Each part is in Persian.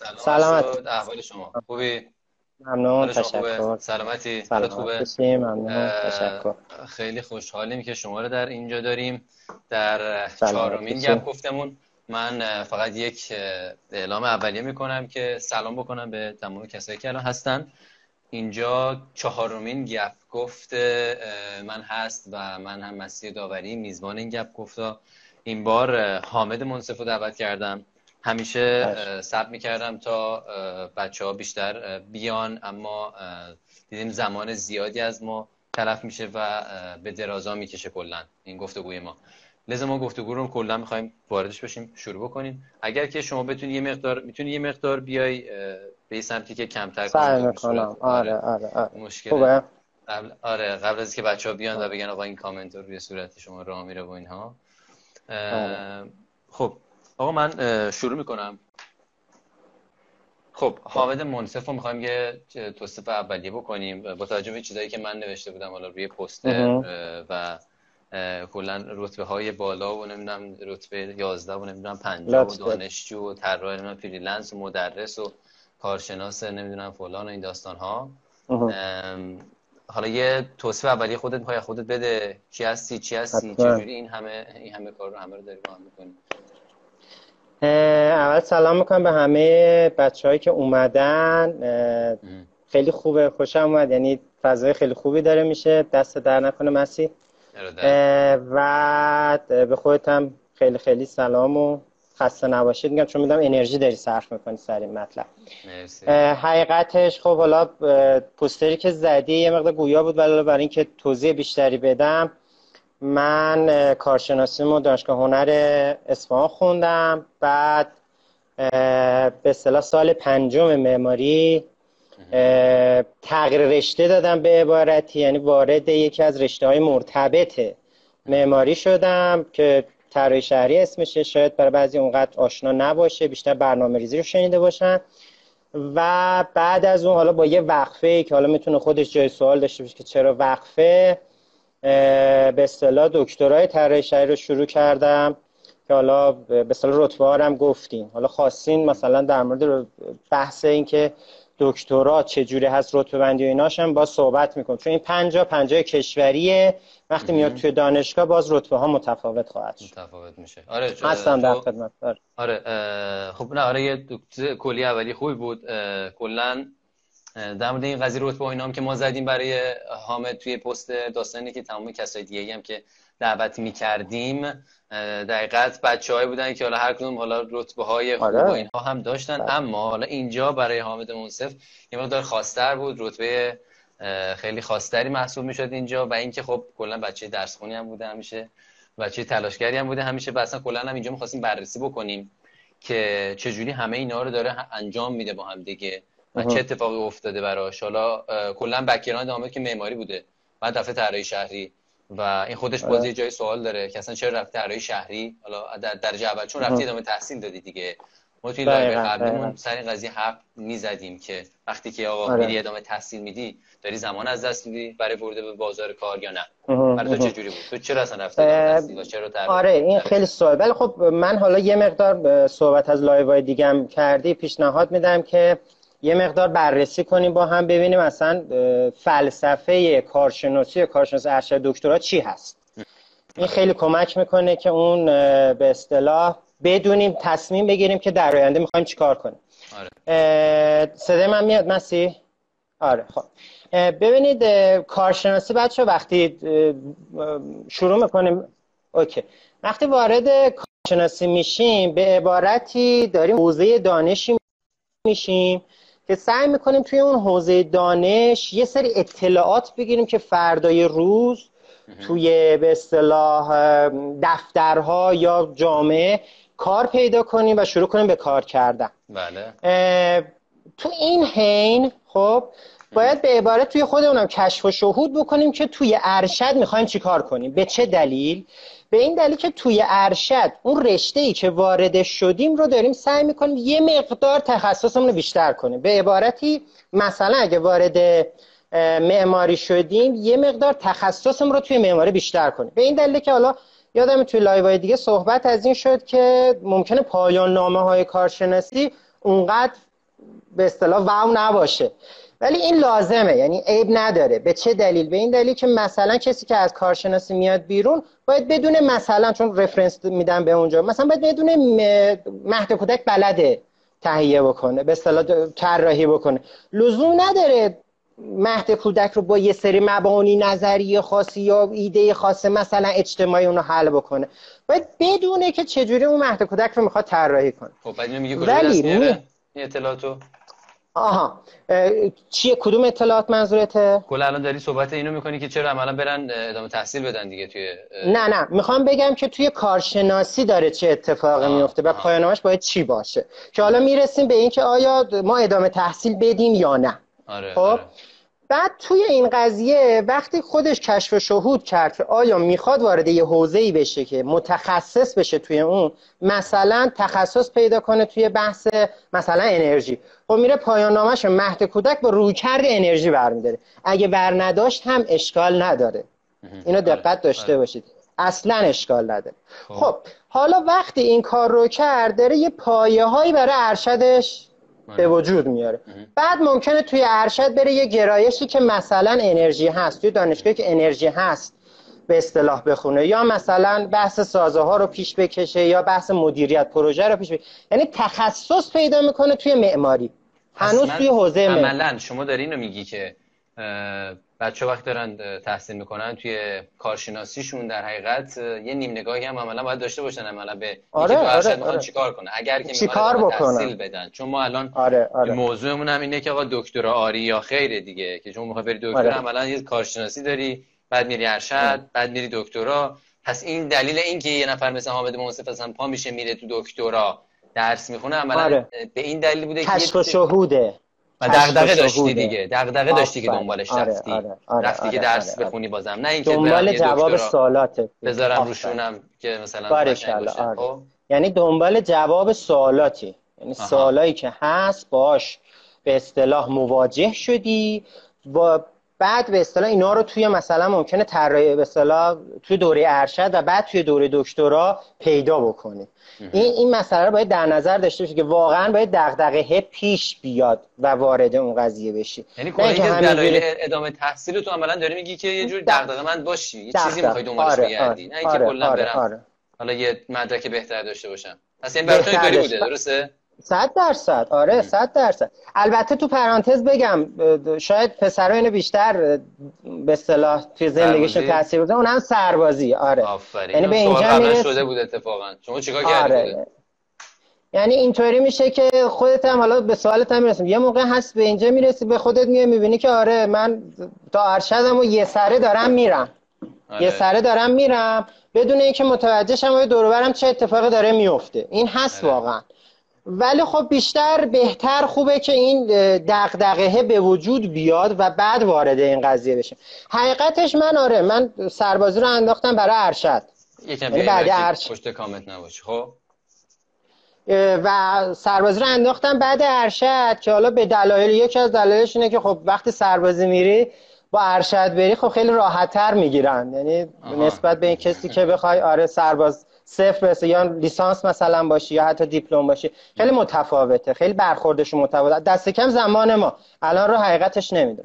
سلام. سلامت. احوال شما. خوبی؟ ممنون. تشکر. سلامتی؟ حالت خوبه؟ ممنون. تشکر. خیلی خوشحالیم که شما رو در اینجا داریم. در چهارمین گپ گفتمون من فقط یک اعلام اولیه می‌کنم که سلام بکنم به تمام کسایی که الان هستن. اینجا چهارمین گپ گفت من هست و من هم مسیح داوری میزبان این گپ گفتا این بار حامد منصف رو دعوت کردم. همیشه سب می‌کردم تا بچه ها بیشتر بیان اما دیدیم زمان زیادی از ما تلف میشه و به درازا می‌کشه کلا. این گفتگوی ما. لذا ما گفتگو رو کلا می‌خوایم واردش بشیم شروع بکنیم. اگر که شما بتونی یه مقدار می‌تونی یه مقدار بیای به سمتی که کمتر سعی می‌کنم. آره. آره آره مشکل خوبه؟ قبل آره قبل از که بچه ها بیان و بگن آقا این کامنت رو روی صورت شما راه میره و اینها. آره. خب آقا من شروع می‌کنم. خب حامد منصف رو می‌خوایم یه توصیف اولیه بکنیم. با توجه به چیزایی که من نوشته بودم حالا روی پوستر و کلا رتبه های بالا و نمی‌دونم رتبه 11 و نمی‌دونم 50 و دانشجو و طراح نمی‌دونم freelance و مدرس و کارشناس نمی‌دونم فلان و این داستان ها حالا یه توصیف اولیه خودت می‌خوای خودت بده. کی هستی چی هستی چجوری این همه این همه کار رو همه رو داری با هم می‌کنی. اول سلام می‌کنم به همه بچه هایی که اومدن. خیلی خوبه خوشم اومد. یعنی فضای خیلی خوبی داره میشه. دست در نکنه مسی. و به خودت هم خیلی خیلی سلام و خسته نباشید. میگم چون میدم انرژی داری صرف می‌کنی سر این مطلب. حقیقتش خب حالا پوستری که زدی یه مقدار گویا بود ولی برای اینکه توضیح بیشتری بدم من کارشناسیمو دانشگاه هنر اصفهان خوندم. بعد به اصطلاح سال پنجم معماری تغییر رشته دادم به عبارتی. یعنی وارد یکی از رشته های مرتبط معماری شدم که طراحی شهری اسمشه شاید برای بعضی اونقدر آشنا نباشه بیشتر برنامه ریزی رو شنیده باشن. و بعد از اون حالا با یه وقفه که حالا می‌تونه خودش جای سوال داشته باشه که چرا وقفه به اصطلاح دکترای طراحی شهری رو شروع کردم که حالا به اصطلاح رتبه هم گفتیم حالا خواستین مثلا در مورد بحث این که دکترا چجوری هست رتبه بندی و ایناش هم با صحبت می‌کنم چون این پنجا پنجای کشوریه. وقتی میاد توی دانشگاه باز رتبه ها متفاوت خواهد شد. متفاوت میشه. آره هستم در خدمت. آره, آره خب نه آره یه کلی اولی خوبی بود. کلا در مورد این قضیه رتبه و هم که ما زدیم برای حامد توی پست داستانی که تمام کسای دیگه هم که دعوت می‌کردیم دقیقت بچه هایی بودن که حالا هر کدوم حالا رتبه های خوب آره. و اینها هم داشتن. بله. اما حالا اینجا برای حامد منصف یه مقدار خواستر بود. رتبه خیلی خواستری محسوب می‌شد اینجا و اینکه خب کلا بچه درس خونی هم بوده همیشه. بچه تلاشگری هم بوده همیشه. و اصلا کلا هم اینجا می‌خواستیم بررسی بکنیم که چجوری همه اینا رو داره انجام میده با هم دیگه. و چه اتفاقی افتاده براش. حالا کلا background حامد که معماری بوده. بعد دفعه طراحی شهری. و این خودش بازی آره. جای سوال داره که اصلا چرا رفتی طراحی شهری؟ حالا در درجه اول چون رفتی ادامه تحصیل دادی دیگه. ما توی live قبلیمون سر این قضیه حرف می‌زدیم که وقتی که آقا آره. میری ادامه تحصیل میدی داری زمان از دست میدی برای ورود به بازار کار یا نه؟ برای تو چجوری بود؟ تو چرا اصلا رفتی تحصیل چرا آره این خیلی سوال. ولی خب من حالا یه مقدار صحبت از live دیگه کردی پیشنهاد میدم که یه مقدار بررسی کنیم با هم ببینیم اصلا فلسفه کارشناسی کارشناس ارشد دکترا چی هست. این خیلی کمک می‌کنه که اون به اصطلاح بدونیم تصمیم بگیریم که در آینده می‌خوایم چیکار کنیم. آره. صدای من میاد مسی؟ آره خب. ببینید کارشناسی بچه وقتی شروع می‌کنیم اوکی. وقتی وارد کارشناسی میشیم به عبارتی داریم حوزه دانشی میشیم. که سعی می‌کنیم توی اون حوزه دانش یه سری اطلاعات بگیریم که فردای روز توی به اصطلاح دفترها یا جامعه کار پیدا کنیم و شروع کنیم به کار کردن. بله. تو این حین خب باید به عبارت توی خودمونم کشف و شهود بکنیم که توی ارشد می‌خوایم چیکار کنیم. به چه دلیل؟ به این دلیل که توی ارشد اون رشته ای که وارد شدیم رو داریم سعی می‌کنیم یه مقدار تخصصمون رو بیشتر کنیم. به عبارتی مثلا اگه وارد معماری شدیم یه مقدار تخصصمون رو توی معماری بیشتر کنیم. به این دلیل که حالا یادم توی لایوهای دیگه صحبت از این شد که ممکنه پایان نامه های کارشناسی اونقدر به اصطلاح واو نباشه. ولی این لازمه. یعنی عیب نداره. به چه دلیل؟ به این دلیل که مثلا کسی که از کارشناسی میاد بیرون باید بدون مثلا چون رفرنس میدم به اونجا مثلا باید بدون مهد کودک بلده تهیه بکنه به اصطلاح طراحی بکنه. لزوم نداره مهد کودک رو با یه سری مبانی نظری خاصی یا ایده خاصه مثلا اجتماعی اونو حل بکنه. باید بدونه که چجوری اون مهد کودک رو می‌خواد طراحی کنه. خب بعد میگه ولی اطلاعاتو. آها. چیه؟ کدوم اطلاعات منظورته؟ کلا الان داری صحبت اینو می‌کنی که چرا عملا برن ادامه تحصیل بدن دیگه توی نه نه. می‌خوام بگم که توی کارشناسی داره چه اتفاقی میفته و پایانامش باید چی باشه. که حالا می‌رسیم به اینکه آیا ما ادامه تحصیل بدیم یا نه. آره، خب؟ آره. بعد توی این قضیه وقتی خودش کشف شهود کرد که آیا می‌خواد وارد یه حوزه‌ای بشه که متخصص بشه توی اون مثلا تخصص پیدا کنه توی بحث مثلا انرژی. خب میره پایان نامش مهد کودک با رویکرد انرژی برمیداره. اگه بر نداشت هم اشکال نداره. اینو دقت آره، داشته آره. باشید. اصلا اشکال نداره. خب. خب حالا وقتی این کار رو کرد داره یه پایه هایی برای ارشدش به وجود میاره. بعد ممکنه توی ارشد بره یه گرایشی که مثلا انرژی هست توی دانشگاهی که انرژی هست به اصطلاح بخونه یا مثلا بحث سازه ها رو پیش بکشه یا بحث مدیریت پروژه رو پیش بکشه یعنی تخصص پیدا می‌کنه توی معماری. هنوز توی حوزه عملا شما داری اینو میگی که بچه وقت دارن تحصیل می‌کنن توی کارشناسیشون در حقیقت یه نیم نگاهی هم عملا باید داشته باشن عملا به آره آره, آره. چیکار کنه اگر که چیکار تحصیل بدن چون ما الان آره آره. موضوعمون هم اینه که آقا دکتر آری یا خیره دیگه که چون می‌خوای بری دکتر آره. عملا یه کارشناسی داری بعد میری ارشد. بعد میری دکترا پس این دلیل اینکه یه نفر مثل حامد منصف اصلا پا میشه میره تو دکترا درس می‌خونه عملا آره. به این دلیل بوده که کشف شهوده و دغدغه داشتی دیگه. دغدغه داشتی که دنبالش آره، رفتی. آره، آره، رفتی که درس بخونی بازم. نه اینکه دنبال جواب سوالاته بذارم روشونم که مثلا آره. خب؟ یعنی دنبال جواب سوالاتی. یعنی سوالایی که هست باش به اصطلاح مواجه شدی با بعد به اصطلاح اینا رو توی مثلا ممکنه طراحی به اصطلاح توی دوره ارشد و بعد توی دوره دکترا پیدا بکنی این این مسئله رو باید در نظر داشته باشی که واقعا باید دغدغه پیش بیاد و وارد اون قضیه بشی. یعنی کلا دلایل ادامه تحصیل تو عملا داری میگی که یه جور دغدغه. من باشی. یه چیزی می‌خوای دنبالش آره، بگردی نه اینکه آره، کلا آره، برم. آره. حالا یه مدرک بهتر داشته باشم. پس این براتون اینطوری بوده درسته؟ صد درصد. آره صد درصد. البته تو پرانتز بگم شاید پسرها اینو بیشتر به اصطلاح توی زندگیشون تاثیر بزنه اون هم سربازی. آره. آفرین. یعنی به اینجا میرس... شده بود اتفاقا. شما چیکار آره. یعنی اینطوری میشه که خودت هم حالا به سوالت هم می‌رسیم. یه موقع هست به اینجا می‌رسی به خودت میای می‌بینی که آره من تا ارشدم و یه سره دارم میرم. آره. یه سره دارم میرم. بدون اینکه متوجه شم دور چه اتفاقی داره میفته این هست آره. واقعا. ولی خب بیشتر بهتر خوبه که این دغدغه به وجود بیاد و بعد وارد این قضیه بشه حقیقتش من آره من سربازی رو انداختم برای ارشد. یکم یعنی بعد ارشد. پشت کامنت نباشه خب؟ و سربازی رو انداختم بعد ارشد که حالا به دلایل یکی از دلایلش اینه که خب وقتی سربازی میری با ارشد بری خب خیلی راحتتر می‌گیرن. یعنی نسبت به این کسی که بخوای آره سرباز صفر برسه یا لیسانس مثلا باشی یا حتی دیپلم باشی خیلی متفاوته خیلی برخوردش متفاوته. دست کم زمان ما. الان رو حقیقتش نمیده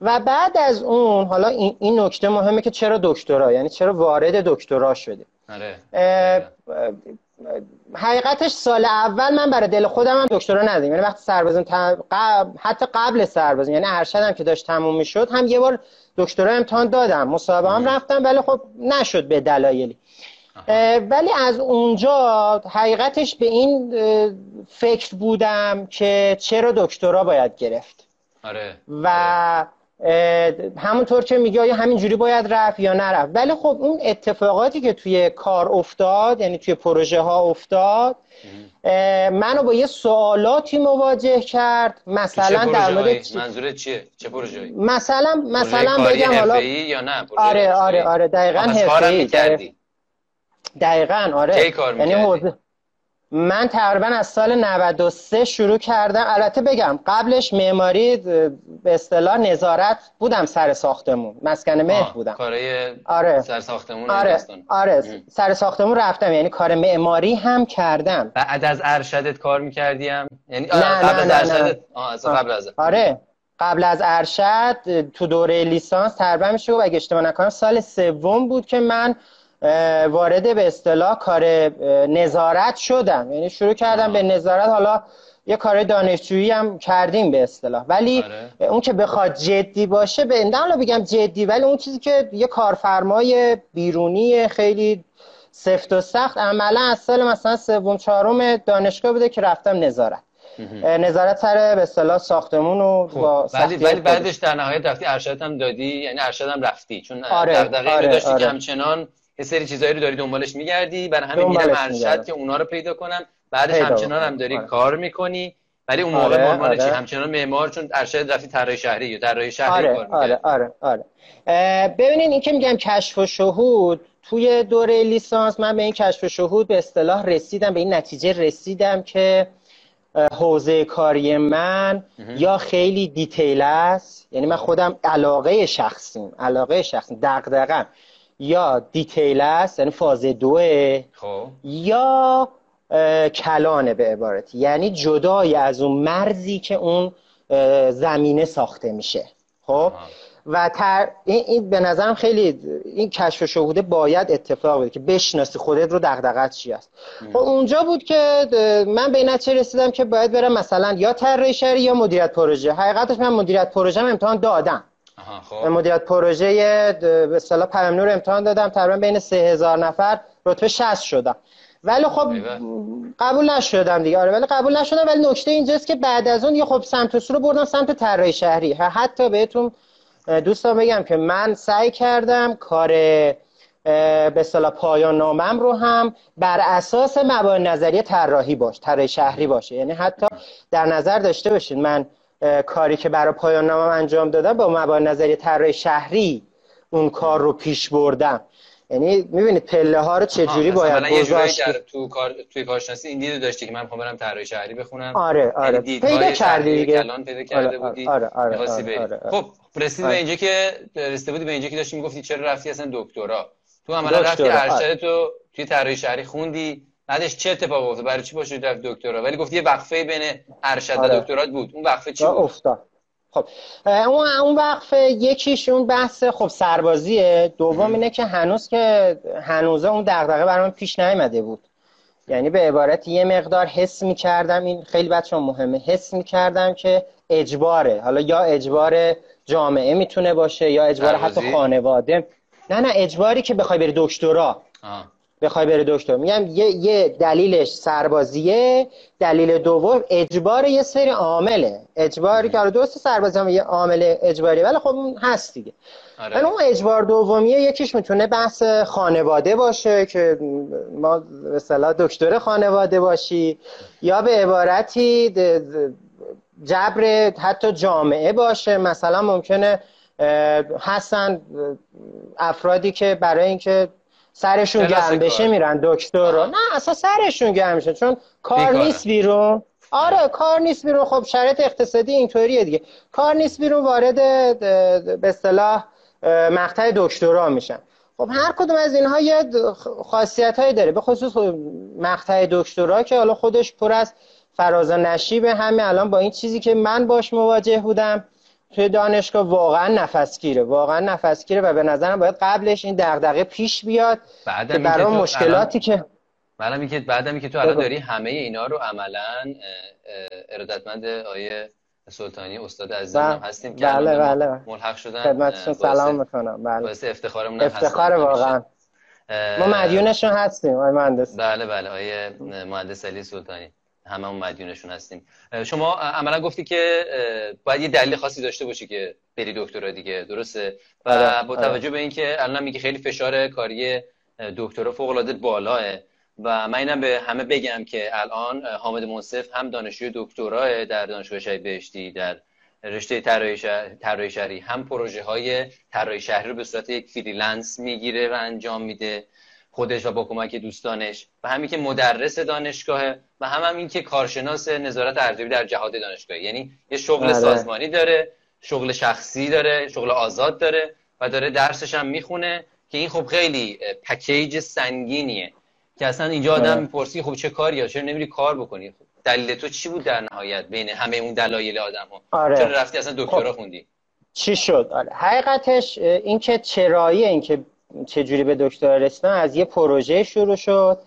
و بعد از اون حالا این, این نکته مهمه که چرا دکترا؟ یعنی چرا وارد دکترا شده آره. حقیقتش سال اول من برای دل خودم هم دکترا ندیم یعنی وقتی سربازم حتی قبل سربازم یعنی ارشدم که داشت تموم می‌شد هم یه بار دکترا امتحان دادم. مصاحبه هم رفتم ولی خب نشد به دلایلی. ولی از اونجا حقیقتش به این فکر بودم که چرا دکترا باید گرفت. آره. و همونطور که میگه آیا همینجوری باید رفت یا نرفت؟ ولی خب اون اتفاقاتی که توی کار افتاد یعنی توی پروژه ها افتاد منو با یه سوالاتی مواجه کرد. مثلا در مورد منظور چیه؟ چه پروژه‌ای مثلا مثلا بگم حالا یا نه؟ آره آره آره دقیقاً حرفه‌ای کردی دقیقا آره. کار یعنی حوزه من تقریبا از سال 93 شروع کردم. البته بگم قبلش معماری به اصطلاح نظارت بودم سر ساختمون. مسکن مهر بودم. کارای آره. سر ساختمون آره آره سر ساختمون رفتم. یعنی کار معماری هم کردم. بعد از ارشدت کار می‌کردیم یعنی نه قبل نه از ارشدت؟ قبل از آره. قبل از ارشد تو دوره لیسانس تقریبا میشه و اگه اشتباه نکنم سال سوم بود که من وارد به اصطلاح کار نظارت شدم. یعنی شروع کردم به نظارت. حالا یه کار دانشجویی هم کردیم به اصطلاح. ولی آره. اون که بخواد جدی باشه به حالا بگم جدی ولی اون چیزی که یه کارفرمای بیرونی خیلی سفت و سخت. عملا از سال مثلا سوم چهارم دانشگاه بوده که رفتم نظارت. نظارت سر به اصطلاح ساختمون و خب، با ولی ولی بعدش در نهایت رفتی ارشد هم دادی؟ یعنی ارشد هم رفتی. چون آره، دغدغه آره، داشتی آره. که همچنان یه سری چیزایی رو داری دنبالش میگردی. برای همین میرم ارشد که اونا رو پیدا کنم بعدش همچنان هم داری آره. کار می‌کنی. ولی اون موقع آره، آره. چی؟ همچنان معمار چون ارشد رفتی طراحی شهری یا طراحی شهری آره، کار آره آره آره. ببینین این که میگم کشف و شهود توی دوره لیسانس من به این کشف و شهود به اصطلاح رسیدم به این نتیجه رسیدم که حوزه کاری من یا خیلی دیتیل است. یعنی من خودم علاقه شخصیم علاقه شخصی دغدغه‌ام یا دیتیل است یعنی فاز دوه خب. یا کلانه به عبارت. یعنی جدای از اون مرزی که اون زمینه ساخته میشه. خب؟ و تر... این, این به نظرم خیلی این کشف شهوده باید اتفاق بده که بشناسی خودت رو دغدغت چی است. خب اونجا بود که من به این نتیجه رسیدم که باید برم مثلا یا طراحی شهری یا مدیریت پروژه. حقیقتش من مدیریت پروژه امتحان دادم. خب. مدیریت پروژه به اصطلاح پیام نور امتحان دادم تقریبا بین 3000 نفر رتبه 60 شدم. ولی خب قبول نشدم دیگه. آره ولی قبول نشدم ولی نکته اینجاست که بعد از اون یه خب سمت سو رو بردم سمت طراحی شهری. حتی بهتون دوستان بگم که من سعی کردم کار به اصطلاح پایان نامم رو هم بر اساس مبانی نظریه طراحی باش طراحی شهری باشه. یعنی حتی در نظر داشته باشید من کاری که برای پایان نامم انجام دادم با مبانی نظریه طراحی شهری اون کار رو پیش بردم. یعنی می‌بینید پله ها رو چجوری باید گذاشت؟ تو کار توی کارشناسی این دیدو داشتی که من می‌خوام برم طراحی شهری بخونم. آره آره. یعنی پیدا کردی دیگه. کلان پیدا کرده آره بودی. آره آره آره, آره, آره, آره, خب رسید به اینجا که رسیده بودی به اینجا که داشتی می‌گفتی چرا رفتی اصلا دکترا؟ تو عملا رفتی ارشد تو توی طراحی شهری خوندی. بعدش چه اتفاق افتاد؟ برای چی باشید رفت دکترا؟ ولی گفتی یه وقفه بین ارشد و دکترات بود. اون وقفه چی بود؟ افتاد. خب اون اون وقفه یکیش اون بحث خب سربازیه. دوم اینه که هنوز که هنوزه اون دغدغه برام پیش نیامده بود. یعنی به عبارت یه مقدار حس می‌کردم. این خیلی بچه مهمه. حس می‌کردم که اجباره. حالا یا اجبار جامعه می‌تونه باشه یا اجبار حتی خانواده. نه نه اجباری که بخوای بری دکترا. بخوای بره دکتر. میگم یه, یه دلیلش سربازیه دلیل دوم اجبار یه سری عامله. اجباری که دوست سربازی هم یه عامل اجباری ولی خب اون هست دیگه. آره. اون اجبار دومیه یکیش می‌تونه بحث خانواده باشه که ما مثلا دکتر خانواده باشی یا به عبارتی جبر حتی جامعه باشه. مثلا ممکنه هستن افرادی که برای اینکه سرشون گرم بشه میرن دکتر رو. نه اصلا سرشون گرم میشه چون کار نیست بیرون. آره کار نیست بیرون. خب شرط اقتصادی اینطوریه دیگه. کار نیست بیرون وارد به اصطلاح مقطع دکترا میشن. خب هر کدوم از اینها یه خاصیت هایی داره. به خصوص مقطع دکترا که حالا خودش پر از فراز و نشیبه همه. الان با این چیزی که من باش مواجه بودم توی دانشگاه واقعا نفسگیره واقعا نفسگیره و به نظرم باید قبلش این دغدغه پیش بیاد که برای مشکلاتی که بعدم که بعدم که تو الان داری همه اینا رو عملا ارادتمند آیه سلطانی استاد عزیزم بله. هستیم که بله بله. ملحق شدن خدمتشون سلام می‌کنم. بله. باعث افتخارمون افتخار واقعا. ما مدیونشون هستیم آقای مهندس. بله بله آیه مهندس علی سلطانی. هممون مدیونشون هستیم. شما عملا گفتی که باید یه دلیل خاصی داشته باشی که بری دکترا دیگه درسته؟ و آره، با آره. توجه به اینکه الان میگه خیلی فشار کاری دکترا فوق العاده بالاه و من اینم به همه بگم که الان حامد منصف هم دانشجوی دکترا در دانشگاه شهید بهشتی در رشته طراحی شهری هم پروژه های طراحی شهری رو به صورت یک freelance می‌گیره و انجام میده. خودش و با کمک دوستانش و همین که مدرس دانشگاهه و هم, هم این که کارشناس نظارت ارزیابی در جهاد دانشگاهی یعنی یه شغل آره. سازمانی داره شغل شخصی داره شغل آزاد داره و داره درسش هم می‌خونه که این خب خیلی پکیج سنگینیه که اصلا اینجا آدم آره. می‌پرسی خب چه کاری چرا نمیری کار بکنی خب دلیل تو چی بود در نهایت بین همه اون دلایل آدم ها آره. چرا رفتی اصلا دکترا خب. خوندی چی شد آره. حقیقتش این که چرایی این که چجوری به دکترا رسیدم از یه پروژه شروع شد.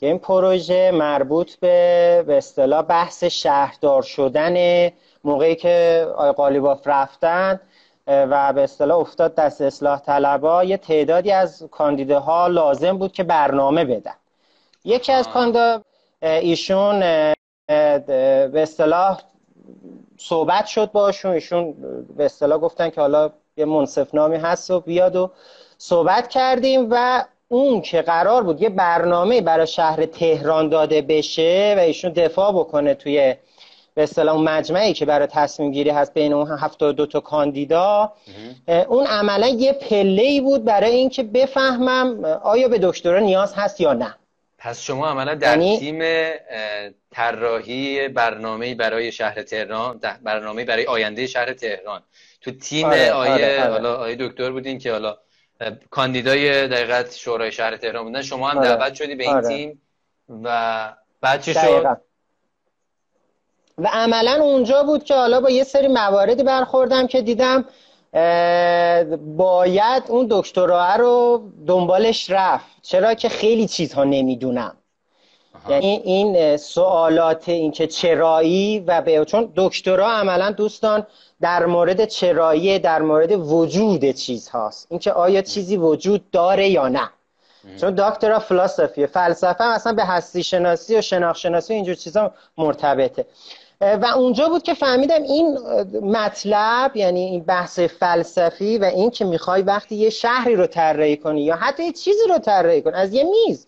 که این پروژه مربوط به به اصطلاح بحث شهردار شدن موقعی که آقای قالیباف رفتن و به اصطلاح افتاد دست اصلاح طلبا. یه تعدادی از کاندیداها لازم بود که برنامه بدن. یکی از کاندیدا ایشون به اصطلاح صحبت شد باشون. ایشون به اصطلاح گفتن که حالا یه منصف نامی هست و بیاد و صحبت کردیم و اون که قرار بود یه برنامه برای شهر تهران داده بشه و ایشون دفاع بکنه توی به اصطلاح اون مجمعی که برای تصمیم گیری هست بین اون 72 تا کاندیدا اون عملا یه پله ای بود برای اینکه بفهمم آیا به دکترا نیاز هست یا نه پس شما عملا در یعنی... تیم طراحی برنامه برای شهر تهران برنامه برای آینده شهر تهران تو تیم آره، آیه آره، آره. آیه دکتر بودین که حالا کاندیدای دقیقت شورای شهر تهران بودن. شما هم آره. دعوت شدی به این آره. تیم و بعد چه شد؟ و عملا اونجا بود که حالا با یه سری مواردی برخوردم که دیدم باید اون دکترا رو دنبالش رفت. چرا که خیلی چیزها نمی‌دونم. یعنی این سوالات این که چرایی و به چون دکترا عملا دوستان در مورد چرایی در مورد وجود چیز هاست اینکه آیا چیزی وجود داره یا نه. چون دکترا فلسفی فلسفه اصلا به هستی شناسی و شناخت شناسی و اینجور چیزا مرتبطه. و اونجا بود که فهمیدم این مطلب یعنی این بحث فلسفی و این که می‌خوای وقتی یه شهری رو طراحی کنی یا حتی یه چیزی رو طراحی کنی از یه میز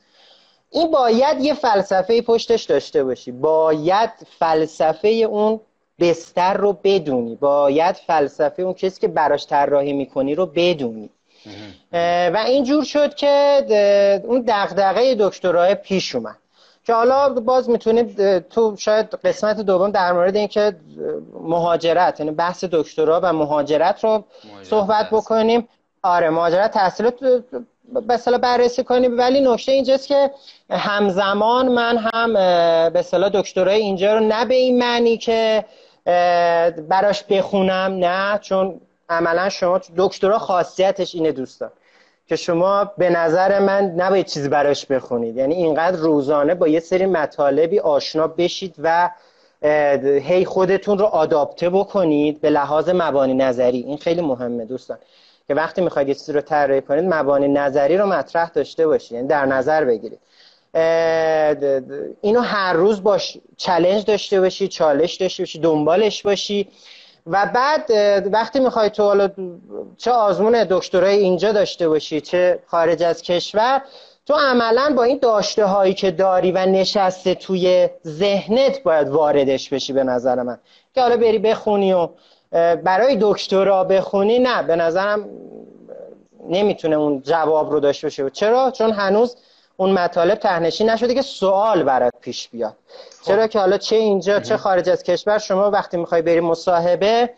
این باید یه فلسفه پشتش داشته باشی. باید فلسفه اون بستر رو بدونی. باید فلسفه اون کسی که براش طراحی می‌کنی رو بدونی. و اینجور شد که اون دغدغه دکترای پیش اومد. که حالا باز می‌تونیم تو شاید قسمت دوم در مورد اینکه مهاجرت یعنی بحث دکترا و مهاجرت رو صحبت بکنیم. آره مهاجرت تحصیلات به بررسی کنیم ولی نکته اینجاست که همزمان من هم به اصطلاح دکترای اینجا رو نه به این معنی که براش بخونم نه چون عملا شما دکترا خاصیتش اینه دوستان که شما به نظر من نباید چیزی براش بخونید. یعنی اینقدر روزانه با یه سری مطالبی آشنا بشید و هی خودتون رو آداپته بکنید به لحاظ مبانی نظری. این خیلی مهمه دوستان. که وقتی می‌خواید یه چیزی رو طراحی کنید مبانی نظری رو مطرح داشته باشید یعنی در نظر بگیرید. اینو هر روز باش چلنج داشته باشی چالش داشته باشی دنبالش باشی. و بعد وقتی می‌خوای تو حالا چه آزمون دکترای اینجا داشته باشی چه خارج از کشور تو عملا با این داشته هایی که داری و نشسته توی ذهنت باید واردش بشی به نظر من. که حالا بری بخونی و برای دکترا بخونی نه به نظرم نمی‌تونه اون جواب رو داشته باشه. چرا؟ چون هنوز اون مطالب تهنشی نشده که سوال برات پیش بیاد. خب. چرا که حالا چه اینجا چه خارج از کشور شما وقتی می‌خوای بری مصاحبه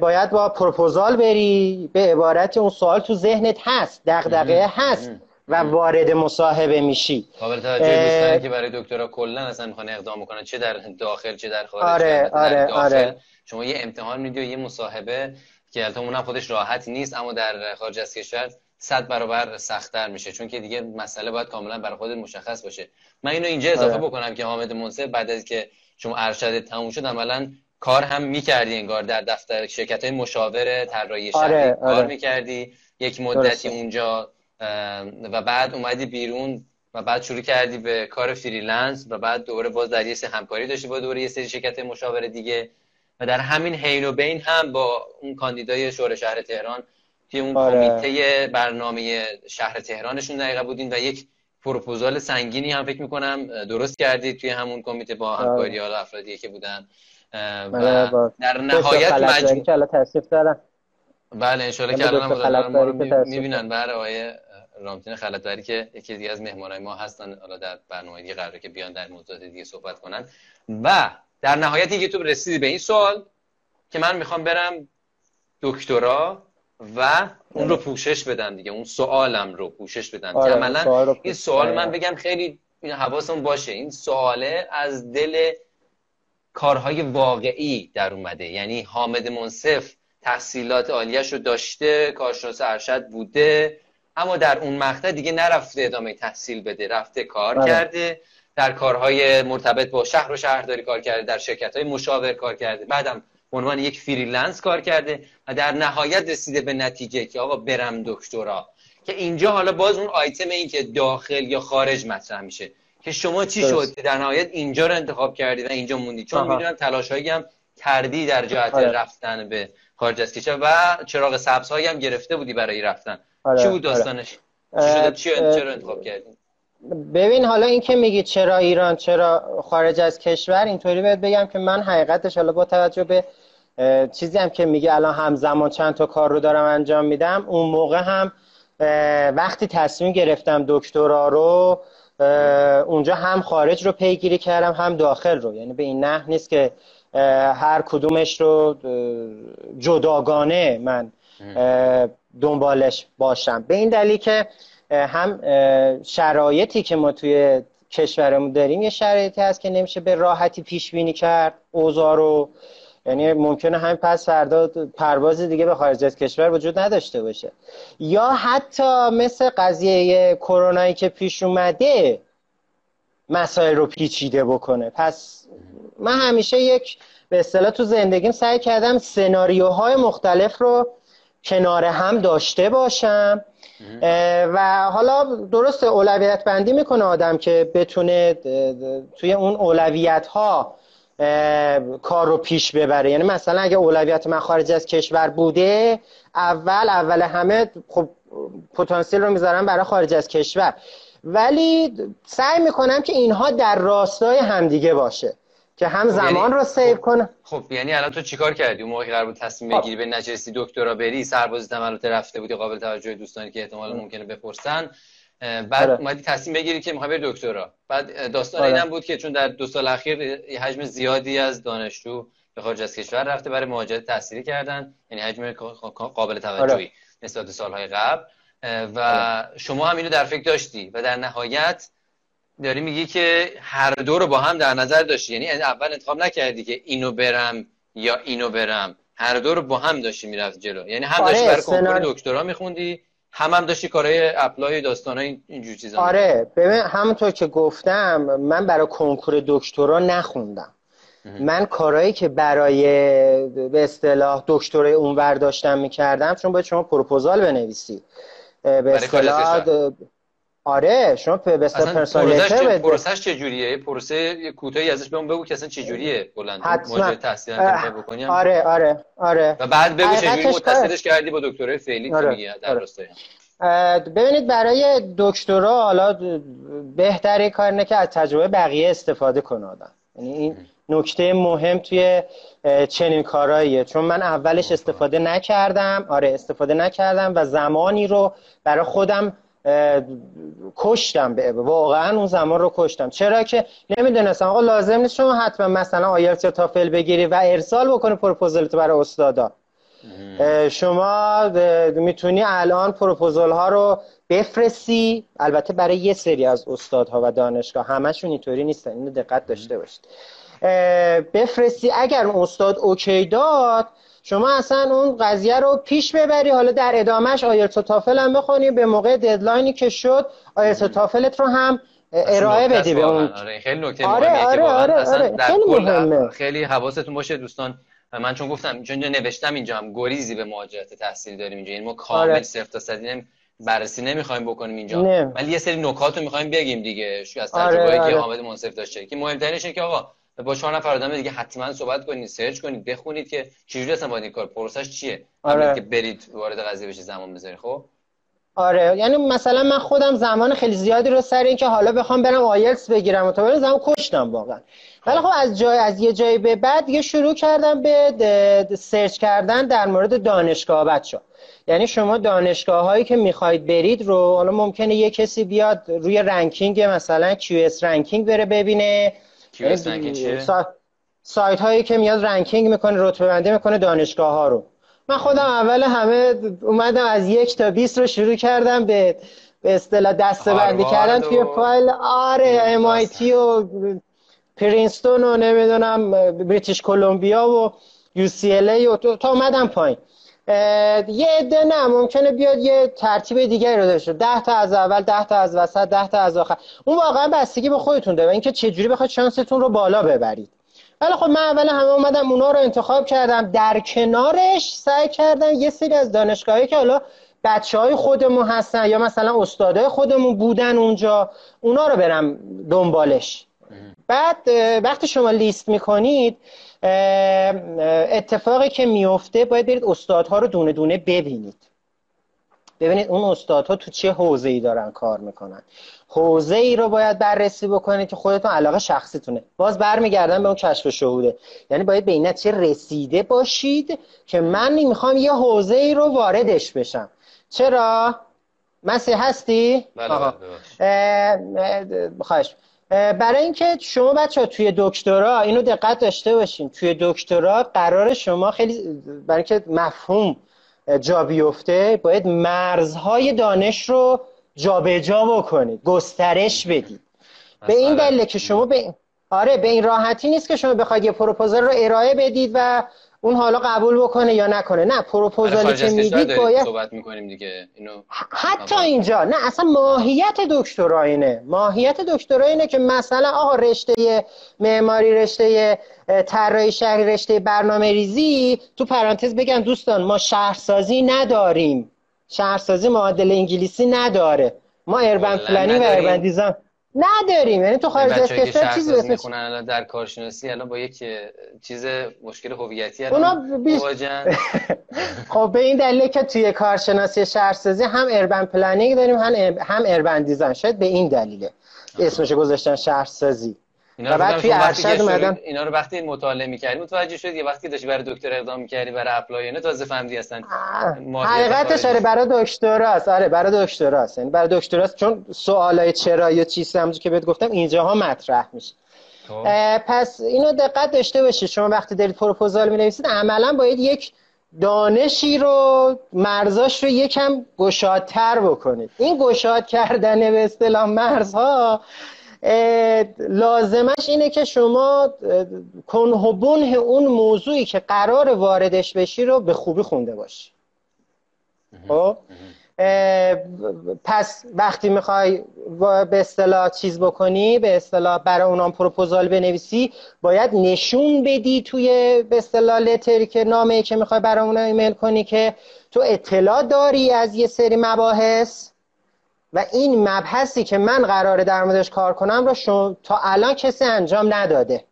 باید با پروپوزال بری به عبارت اون سوال تو ذهنت هست دغدغه هست. و وارد مصاحبه میشی. قابل توجه که برای دکترا کلا اصلا می‌خوان اقدام کنن چه در داخل چه در خارج آره آره آره. شما یه امتحان میدی و یه مصاحبه که البته اونم خودش راحت نیست اما در خارج از کشور صد برابر سختتر میشه. چون که دیگه مسئله باید کاملا برای خودت مشخص باشه. من اینو اینجا اضافه آره. بکنم که حامد منصف بعد از که شما ارشد تموم شد عملا کار هم می‌کردی انگار در دفتر شرکت های مشاور طراحی شهری. آره، کار آره. می‌کردی یک مدتی اونجا و بعد اومدی بیرون و بعد شروع کردی به کار freelance و بعد دوره باز در یه همکاری داشتی با دوره یه سری شرکت مشاور دیگه. و در همین حین و بین هم با اون کاندیدای شورای شهر تهران که اون آره. کمیته برنامه شهر تهرانشون دقیقه بودین و یک پروپوزال سنگینی هم فکر می‌کنم درست کردید توی همون کمیته با آره. همکاری حالا افرادی که بودن. و آره، در نهایت مجموع بله انشالله که الان ما رو می‌بینن. بر آقای رامتین خلطبری که یکی دیگه از مهمانای ما هستن حالا در برنامه دیگه قراره که بیان در موضوعات دیگه صحبت کنن. و در نهایت که تو رسیدی به این سوال که من می‌خوام برم دکترا و اون رو پوشش بدم دیگه اون سوالم رو پوشش بدم. آره، عملا این سوال من بگم خیلی حواسمون باشه. این سواله از دل کارهای واقعی در اومده. یعنی حامد منصف تحصیلات عالیش رو داشته کارشناس ارشد بوده. اما در اون مقطع دیگه نرفته ادامه تحصیل بده رفته کار آره. کرده در کارهای مرتبط با شهر و شهرداری کار کرده در شرکت های مشاور کار کرده بعدم عنوان یک freelance کار کرده و در نهایت رسیده به نتیجه که آقا برم دکترا. که اینجا حالا باز اون آیتم این که داخل یا خارج مطرح میشه. که شما چی شد؟ در نهایت اینجا رو انتخاب کردی و اینجا موندی. چون می‌دونم تلاش هم کردی در جهت آره. رفتن به خارج از کشور و چراغ سبز هم گرفته بودی برای رفتن. آره. چی بود آره. داستانش آره. چی شده چرا انتخاب ببین حالا این که میگی چرا ایران چرا خارج از کشور اینطوری بهت بگم که من حقیقتش حالا با توجه به چیزی هم که میگه الان همزمان چند تا کار رو دارم انجام میدم اون موقع هم وقتی تصمیم گرفتم دکترا رو اونجا هم خارج رو پیگیری کردم هم داخل رو یعنی به این نه نیست که هر کدومش رو جداگانه من دنبالش باشم. به این دلیل که هم شرایطی که ما توی کشورمون داریم یه شرایطی هست که نمیشه به راحتی پیش بینی کرد اوضاع رو یعنی ممکنه همین پس فردا پرواز دیگه به خارج از کشور وجود نداشته باشه. یا حتی مثل قضیه کرونایی که پیش اومده مسائل رو پیچیده بکنه. پس من همیشه یک به اصطلاح تو زندگیم سعی کردم سناریوهای مختلف رو کنار هم داشته باشم. و حالا درست اولویت بندی می‌کنه آدم که بتونه توی اون اولویت ها کار رو پیش ببره. یعنی مثلا اگه اولویت من خارج از کشور بوده اول اول همه خب پتانسیل رو می‌ذارم برای خارج از کشور. ولی سعی می‌کنم که اینها در راستای همدیگه باشه. که هم خب، زمان یعنی رو سیو خب، کنه خب یعنی الان تو چیکار کردی اون موقع قرار بود تصمیم خب. بگیری به نچرسی دکترا بری سربازی تمرات رفته بودی قابل توجه دوستانی که احتمال ممکنه بپرسن بعد آره. اومدی تصمیم بگیری که می‌خوای بری دکترا بعد داستان آره. اینم بود که چون در دو سال اخیر حجم زیادی از دانشجو به خارج از کشور رفته برای مهاجرت تحصیلی کردن یعنی حجم قابل توجهی آره. نسبت به سالهای قبل و آره. شما هم اینو در فکر داشتی و در نهایت داری میگی که هر دو رو با هم در نظر داشتی. یعنی اول انتخاب نکردی که اینو برم یا اینو برم. هر دو رو با هم داشتی می‌رفت جلو. یعنی هم داشتی برای کنکور دکترا میخوندی هم هم داشتی کارهای اپلای داستانای اینجور چیزا آره ببین همونطور که گفتم من برای کنکور دکترا نخوندم. من کارهایی که برای به اصطلاح دکترای اونور داشتم می‌کردم چون باید شما پروپوزال بنویسی به اصطلاح آره شما به پرسونالیته پروسش چه جوریه پروسه کوتاهی ازش بهمون بگو که اصلا چه جوریه بلند حتما. تحصیل بکنی آره آره آره. و بعد بگو چه جوری متصلش کردی با دکترای فعلی آره. میگی در آره. راستای. ببینید برای دکترا حالا بهتری کار نه که از تجربه بقیه استفاده کنه آدم. یعنی این نکته مهم توی چنین کارهاییه چون من اولش استفاده نکردم آره استفاده نکردم و زمانی رو برای خودم کشتم به واقعا اون زمان رو کشتم. چرا که نمی‌دونستم. آقا لازم نیست شما حتما مثلا آیلتس یا TOEFL بگیری و ارسال بکنی پروپوزالت برای استادا. شما می‌تونی الان پروپوزال ها رو بفرستی. البته برای یه سری از استادها و دانشگاه. همشون اینطوری نیستن. اینو دقت داشته باشید. بفرستی. اگر استاد OK داد شما اصلا اون قضیه رو پیش ببری. حالا در ادامهش IELTS TOEFL هم بخونی به موقع deadline ی که شد آیلتس تافلت رو هم ارائه بدی به اون. آره خیلی نکته آره آره آره, آره. خیلی مهمه. خیلی حواستون باشه دوستان. من چون گفتم چون نوشتم اینجا هم گریزی به مهاجرت تحصیلی داریم اینجا. یعنی ما کامل آره. صفر تا صد بررسی نمی‌خوایم بکنیم اینجا. ولی یه سری نکات رو می‌خوایم بگیم دیگه. از آره، تجربه‌ای آره. که حامد منصف داشته. که مهمترینش اینه که آقا با چهار نفر آدم دیگه حتما صحبت کنید سرچ کنید بخونید که چجوری اصلا باید این کار پروسش چیه؟ آره. که برید وارد قضیه بشه زمان بذارید خب؟ آره. یعنی مثلا من خودم زمان خیلی زیادی رو سر اینکه حالا بخوام برم آیلتس بگیرم و تا زمان کشتم واقعا. ولی خب از جای از یه جایی به بعد دیگه شروع کردم به سرچ کردن در مورد دانشگاه بچه یعنی شما دانشگاه هایی که می‌خواید برید رو حالا ممکنه یه کسی بیاد روی ranking مثلا QS ranking بره ببینه. ranking سایت هایی که میاد ranking می‌کنه رتبه بندی می‌کنه دانشگاه ها رو. من خودم اول همه اومدم از یک تا 20 رو شروع کردم به به اصطلاح دسته بندی کردن توی فایل. آره MIT و پرینستون و نمی‌دونم بریتیش کلمبیا و UCLA و تا اومدم پایین. یه عده نه ممکنه بیاد یه ترتیب دیگری رو داشته. ده تا از اول ده تا از وسط ده تا از آخر. اون واقعا بستگی به خودتون داره اینکه چجوری بخواید شانستون رو بالا ببرید. ولی خب من اول همه اومدم اونا رو انتخاب کردم. در کنارش سعی کردم یه سری از دانشگاهی که حالا بچه های خودمون هستن یا مثلا استادای خودمون بودن اونجا اونا رو برم دنبالش. بعد وقتی شما لیست می‌کنید اتفاقی که میفته باید برید استادها رو دونه دونه ببینید. ببینید اون استادها تو چه حوزه ای دارن کار می‌کنن. حوزه ای رو باید بررسی بکنید که خودتون علاقه شخصیتونه. باز برمیگردن به اون کشف شهوده. یعنی باید به این چه رسیده باشید که من می‌خوام یه حوزه ای رو واردش بشم. چرا؟ مسی هستی؟ بله خواهش. برای اینکه شما بچه ها توی دکترا اینو دقت داشته باشین. توی دکترا قرار شما خیلی برای اینکه مفهوم جا بیفته باید مرزهای دانش رو جابجا جا بکنید گسترش بدید. به این دلیل که شما به آره به این راحتی نیست که شما بخواید یه پروپوزال رو ارائه بدید و اون حالا قبول بکنه یا نکنه. نه پروپوزالی که می‌دید باید صحبت می‌کنیم دیگه. اینو حتی اینجا. نه اصلا ماهیت دکترا اینه. ماهیت دکترا اینه که مثلا آقا رشته معماری رشته طراحی شهری رشته برنامه ریزی تو پرانتز بگم دوستان ما شهرسازی نداریم. شهرسازی معادل انگلیسی نداره. ما urban planning و urban design نداریم. یعنی تو خارج از کشور چیزی اسمش می‌خونن الان در کارشناسی الان با یک چیز مشکل هویتی الان بیش... خب به این دلیل که توی کارشناسی شهرسازی هم urban planning داریم هم هم urban design شاید به این دلیله. اسمش گذاشتن شهرسازی. اینا رو بعد توی ارشد اومدن اینا رو وقتی مطالعه می‌کردی متوجه شدی یه وقتی داشتی برای دکتر اقدام می‌کردی برای apply نه تازه فهمیدی هستن حقیقتش آره برای دکتراست. آره برای دکتراست. یعنی برای دکتراست. چون سوالای چرا یا چیزی همونجوری که بهت گفتم اینجاها مطرح میشه. خب. پس اینو دقت داشته باشید شما وقتی دارید پروپوزال می‌نویسید عملا باید یک دانشی رو مرزاش رو یکم گشادتر بکنید. این گشاد کردن به اصطلاح مرزها لازمش اینه که شما کنه بنه اون موضوعی که قرار واردش بشی رو به خوبی خونده باشی. خب؟ پس وقتی می‌خوای به اصطلاح چیز بکنی به اصطلاح برای اونام پروپوزال بنویسی باید نشون بدی توی به اصطلاح لتری که نامه که می‌خوای برای اون ایمیل کنی که تو اطلاع داری از یه سری مباحث. و این مبحثی که من قراره در موردش کار کنم رو شما تا الان کسی انجام نداده.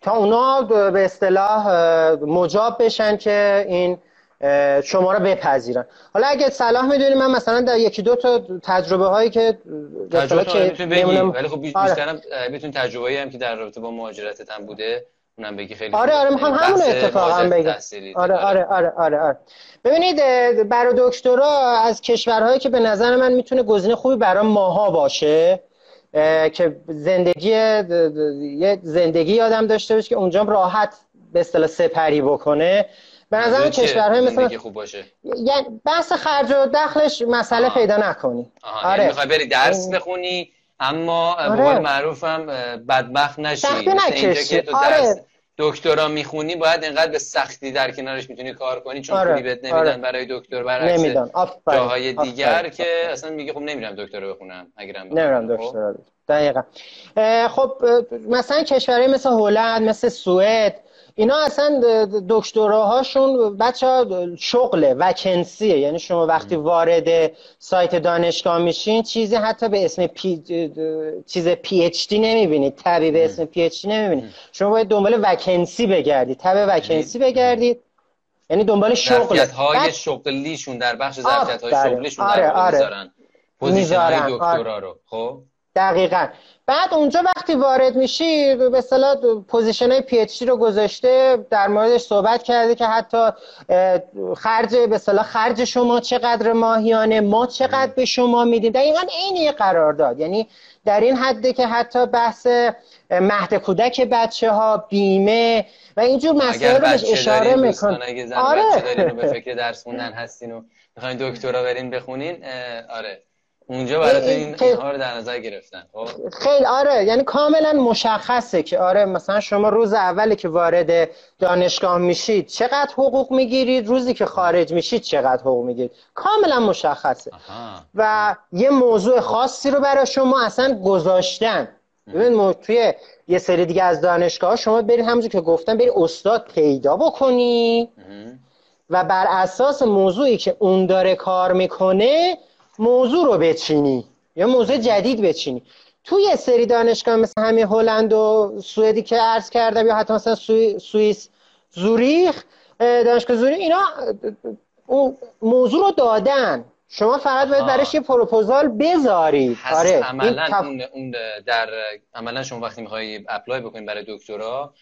تا اونا به اصطلاح مجاب بشن که این شما رو بپذیرن. حالا اگه صلاح می‌دونی من مثلا در یکی دو تا تجربه هایی که تجربه که ولی خب آره. بیشترم بتون تجربه هم که در رابطه با مهاجرتت هم بوده اونم بگی خیلی آره آره می‌خوام همون اتفاقا بگم. آره آره آره آره آره. ببینید برای دکترا از کشورهایی که به نظر من می‌تونه گزینه خوبی برای ماها باشه که زندگی یه زندگی یادم داشته باشه که اونجا راحت به اصطلاح سپری بکنه. به نظر کشورهای مثل خوب باشه. یعنی بحث خرج و دخلش مسئله پیدا نکنی. آره یعنی می‌خوای بری درس بخونی اما آره. به معروفم بدبخت نشی نکشی تو آره. دکترا می‌خونی باید اینقدر به سختی در کنارش می‌تونی کار کنی چون آره. بهت نمیدن آره. برای دکتر برعکس نمیدن جاهای دیگر که اصلا میگه خب نمیرم دکترا رو بخونم اگرم نمیرم خب. دکتر دقیقا خب مثلا کشورهای مثل هلند مثل سوئد اینا اصلا دکتراهاشون بچه ها شغله vacancy ه یعنی شما وقتی وارد سایت دانشگاه میشین چیزی حتی به اسم P چیز PhD نمی‌بینید tab ی به اسم PhD نمی‌بینید شما باید دنبال vacancy بگردید tab vacancy بگردید یعنی دنبال شغل. های بعد... شغلیشون در بخش ظرفیت های شغلیشون آره، در آره. می‌ذارن. position های دکترا آره. رو. خب؟ دقیقا. بعد اونجا وقتی وارد میشی به اصطلاح position های PhD رو گذاشته در موردش صحبت کرده که حتی خرج به اصطلاح خرج شما چقدر ماهیانه ما چقدر به شما میدیم. دقیقا عین یه داد. یعنی در این حده که حتی بحث مهد کودک بچه ها بیمه و اینجور مسائل رو اشاره میکن آره. به فکر درس خوندن هستین و می‌خواین دکترا برین بخونین آره. اونجا برای این اینها رو در نظر گرفتن. خب. خیلی آره. یعنی کاملا مشخصه که آره مثلا شما روز اولی که وارد دانشگاه میشید چقدر حقوق می‌گیرید؟ روزی که خارج میشید چقدر حقوق می‌گیرید؟ کاملا مشخصه. و یه موضوع خاصی رو برای شما اصلا گذاشتن. ببین توی یه سری دیگه از دانشگاه شما برید همونجور که گفتم برید استاد پیدا بکنی. و بر اساس موضوعی که اون داره کار می‌کنه موضوع رو بچینی. یا موضوع جدید بچینی. توی یه سری دانشگاه مثل همین هلند و سوئدی که عرض کردم یا حتی مثلا سوئیس زوریخ دانشگاه زوریخ اینا اون موضوع رو دادن. شما فقط باید برش یه پروپوزال بذارید. آره. عملا اون در عملا شما وقتی میخوایی apply بکنید برای دکترا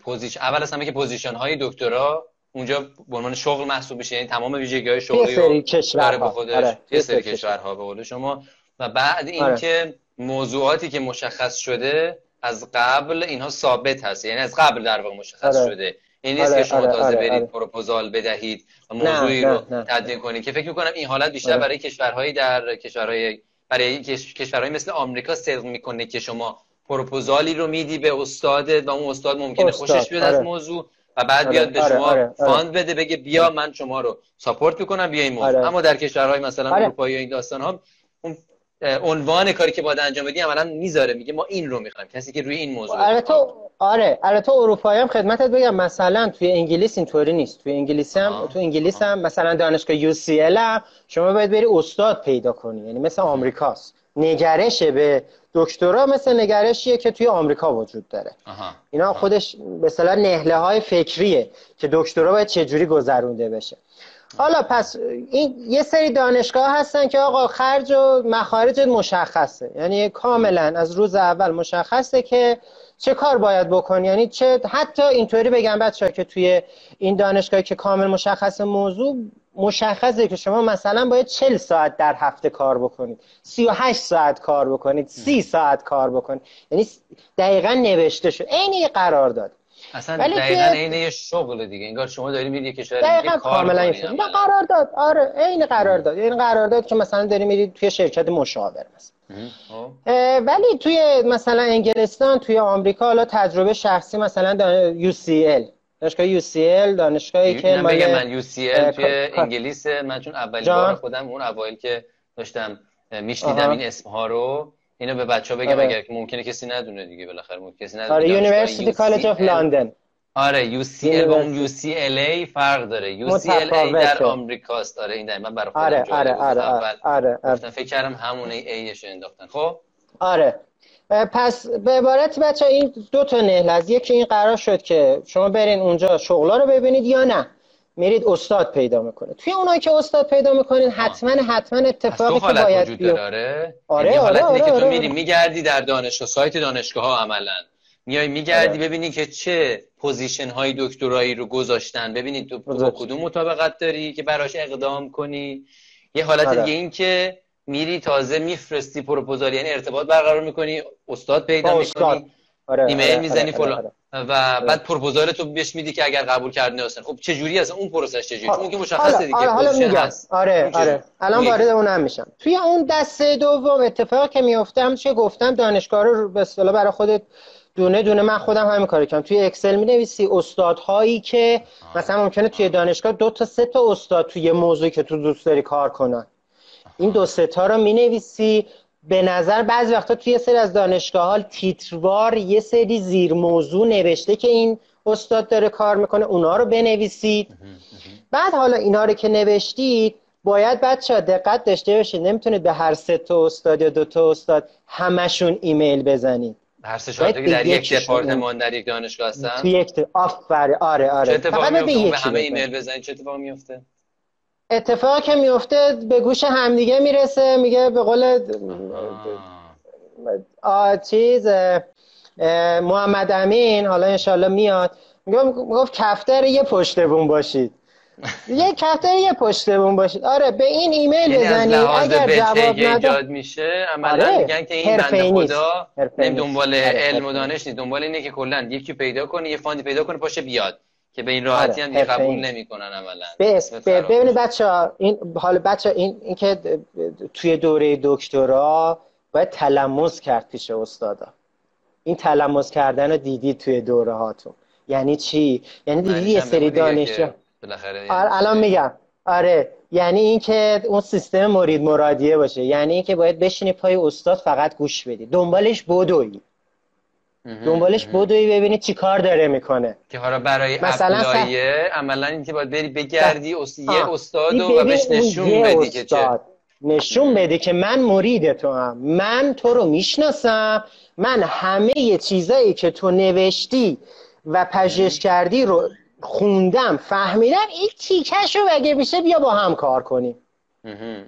position اول از همه که position های دکترا اونجا به عنوان شغل محسوب بشه یعنی تمام ویژگی های شغلی رو کشور به خودش آره. یه سری کشورها به قول شما و بعد اینکه آره. موضوعاتی که مشخص شده از قبل اینها ثابت هست یعنی از قبل در واقع مشخص آره. شده این نیست آره. که شما آره. تازه آره. برید پروپوزال بدهید و موضوعی رو تدوین کنید که فکر می‌کنم این حالت بیشتر برای کشورهایی در کشورهای برای کشورهای مثل آمریکا صدق می‌کنه که شما پروپوزالی رو میدی به استاد و اون استاد ممکنه خوشش بیاد از موضوع و بعد بیاد به شما fund بده بگه بیا من شما رو support می‌کنم بیا این موضوع اما در کشورهای مثلا اروپایی و این داستان ها اون عنوان کاری که باید انجام بدی عملا می‌ذاره میگه ما این رو می‌خوایم کسی که روی این موضوع آره تو آره آره تو اروپایی هم خدمتت بگم مثلا توی انگلیس اینطوری نیست. توی انگلیس هم تو انگلیس هم مثلا دانشگاه UCL شما باید بری استاد پیدا کنی یعنی مثل آمریکاست. نگرش به دکترا مثل نگرشیه که توی آمریکا وجود داره. آها. اینا خودش به اصطلاح نهله های فکریه که دکترا باید چجوری گذرونده بشه. حالا پس این یه سری دانشگاه هستن که آقا خرج و مخارج مشخصه. یعنی کاملا از روز اول مشخصه که چه کار باید بکنی یعنی چه حتی اینطوری بگم بچه که توی این دانشگاه که کامل مشخص موضوع مشخصه که شما مثلا باید 40 ساعت در هفته کار بکنید. 38 ساعت کار بکنید. 30 ساعت کار بکنید. یعنی دقیقا نوشته شد عین یه قرار داد. اصلا ولی دقیقا عین یه شغل دیگه. انگار شما داری میری کشور دقیقا کاملا این قرار داد. آره عین قرار داد. این قرار داد که مثلا داری میری توی شرکت مشاور مثلا. خب. ولی توی مثلا انگلستان توی آمریکا حالا تجربه شخصی مثلا UCL دانشگاه UCL دانشگاهی که مال من UCL توی انگلیس من چون اولین بار خودم اون اوایل که داشتم میشنیدم این اسم ها رو اینو به بچه ها بگم آره. اگر ممکنه کسی ندونه دیگه بالاخره کسی ندونه آره University College of London آره UCL با اون UCLA فرق داره. UCLA در آمریکاست آره این من برای خودم آره آره آره, آره, آره, آره. فکر کردم همون A ش انداختن. خب؟ آره. پس به عبارت بچه این دو تا نهل از یکی این قرار شد که شما برین اونجا شغلا رو ببینید یا نه. میرید استاد پیدا می‌کنه. توی اونایی که استاد پیدا می‌کنین حتما حتما اتفاقی که باید بیفته آره آره آره, آره, که تو آره. میری میگردی در دانشگاه سایت دانشگاه ها عملا. میای میگردی آره. ببینی که چه position های دکترایی رو گذاشتن. ببینید تو با کدوم مطابقت داری که براش اقدام کنی. یه حالت آره. دیگه این که میری تازه میفرستی پروپوزال یعنی ارتباط برقرار می‌کنی استاد پیدا می‌کنی آره، ایمیل آره، می‌زنی آره، فلان. و بعد پروپوزال تو بهش میدی که اگر قبول کردنی هستن خب چه جوری هست اون پروسش چه جوری چون که مشخصه دیگه حالا میگم. آره آره. الان وارد اونم میشم. توی اون دسته دوم اتفاقی که میفته هم چه گفتم؟ دانشگاه رو به اصطلاح برای خودت دونه دونه من خودم همین کارو کردم. توی اکسل می نویسی استادهایی که مثلا ممکنه توی دانشگاه دو تا سه تا استاد توی موضوعی که تو دوست داری کار کنن. این دو ستا رو می نویسی به نظر بعضی وقتا توی یه سری از دانشگاه ها تیتروار یه سری زیر موضوع نوشته که این استاد داره کار می‌کنه اونا رو بنویسید. بعد حالا اینا رو که نوشتید باید بچه ها دقت داشته باشید نمی‌تونید به هر سه تا استاد یا دو تا استاد همشون ایمیل بزنید. هر سه در یک دپارتمان در یک دانشگاه هستن؟ تو یک آفر آره آره. چه اتفاقی میفته؟ به همه ایمیل بزنید چه اتفاقی میفته؟ اتفاقی که میفته به گوش همدیگه می‌رسه میگه به قول چیز محمد امین حالا انشالله میاد. می‌گفت کفتر یه پشت بون باشید. یه کفتر یه پشت بون باشید. آره به این ایمیل یعنی بزنید. اگر جواب ایجاد میشه عملا آره. میگن که این بنده خدا دنبال علم و دانش نیست. دنبال اینه که کلا یکی پیدا کنه یه فاندی پیدا کنه پاشه بیاد. که به این آره، راحتی هم قبول نمی‌کنن عملا ببینید بچه این حالا بچه این, این که توی دوره دکترا باید تلمس کرد پیش استادا. این تلمس کردن رو دیدید توی دوره هاتون. یعنی چی؟ یعنی دیدید یه سری دانشجو آره الان میگم. آره یعنی اینکه اون سیستم مرید مرادیه باشه. یعنی اینکه باید بشینی پای استاد فقط گوش بدی. دنبالش بدوی. دنبالش بدوی ببینی چی کار داره می‌کنه. که حالا برای مثلا اپلایه عملا اینکه باید بری بگردی یه استاد و بهش نشون بدی که چه. نشون بده که من مرید تو هم. من تو رو می‌شناسم. من همه چیزایی که تو نوشتی و پژوهش کردی رو خوندم فهمیدم این تیکش رو اگه میشه بیا با هم کار کنیم.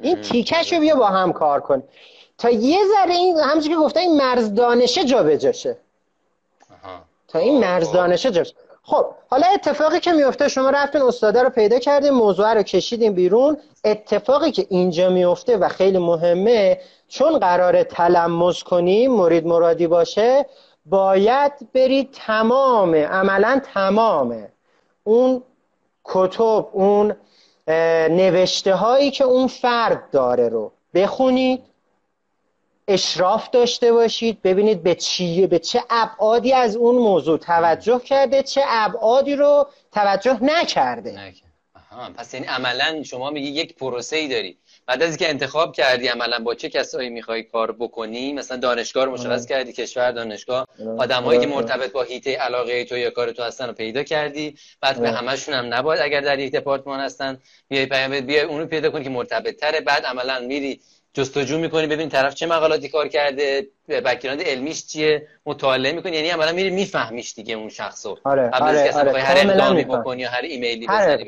این تیکش رو بیا با هم کار کنیم. تا یه ذره این همچون که گفتم این مرز دانشه جا بجاشه تا این مرز دانشه جا خب حالا اتفاقی که میفته شما رفتین استاده رو پیدا کردیم موضوع رو کشیدیم بیرون. اتفاقی که اینجا میفته و خیلی مهمه چون قرار تلمس کنیم مرید مرادی باشه باید برید تمام عملا تمام اون کتب اون نوشته هایی که اون فرد داره رو بخونید اشراف داشته باشید. ببینید به چیه به چه ابعادی از اون موضوع توجه کرده چه ابعادی رو توجه نکرده. آها. پس یعنی عملا شما میگی یک پروسه ای داری. بعد از اینکه انتخاب کردی عملا با چه کسایی می‌خوای کار بکنی؟ مثلا دانشگاه رو مشخص کردی کشور دانشگاه. آدمایی که مرتبط با هیته علاقه تو یا کار تو هستن رو پیدا کردی. بعد به همشون هم نباید اگر در یک دپارتمان هستن بیای پیام بیای اونو پیدا کنی که مرتبط تره بعد عملا میری جستجو می‌کنی ببین طرف چه مقالاتی کار کرده بک‌گراند علمیش چیه؟ مطالعه می‌کنی یعنی عملا میری میفهمیش دیگه اون شخصو آره آره, آره. هر اقدامی بکنی یا هر ایمیلی هر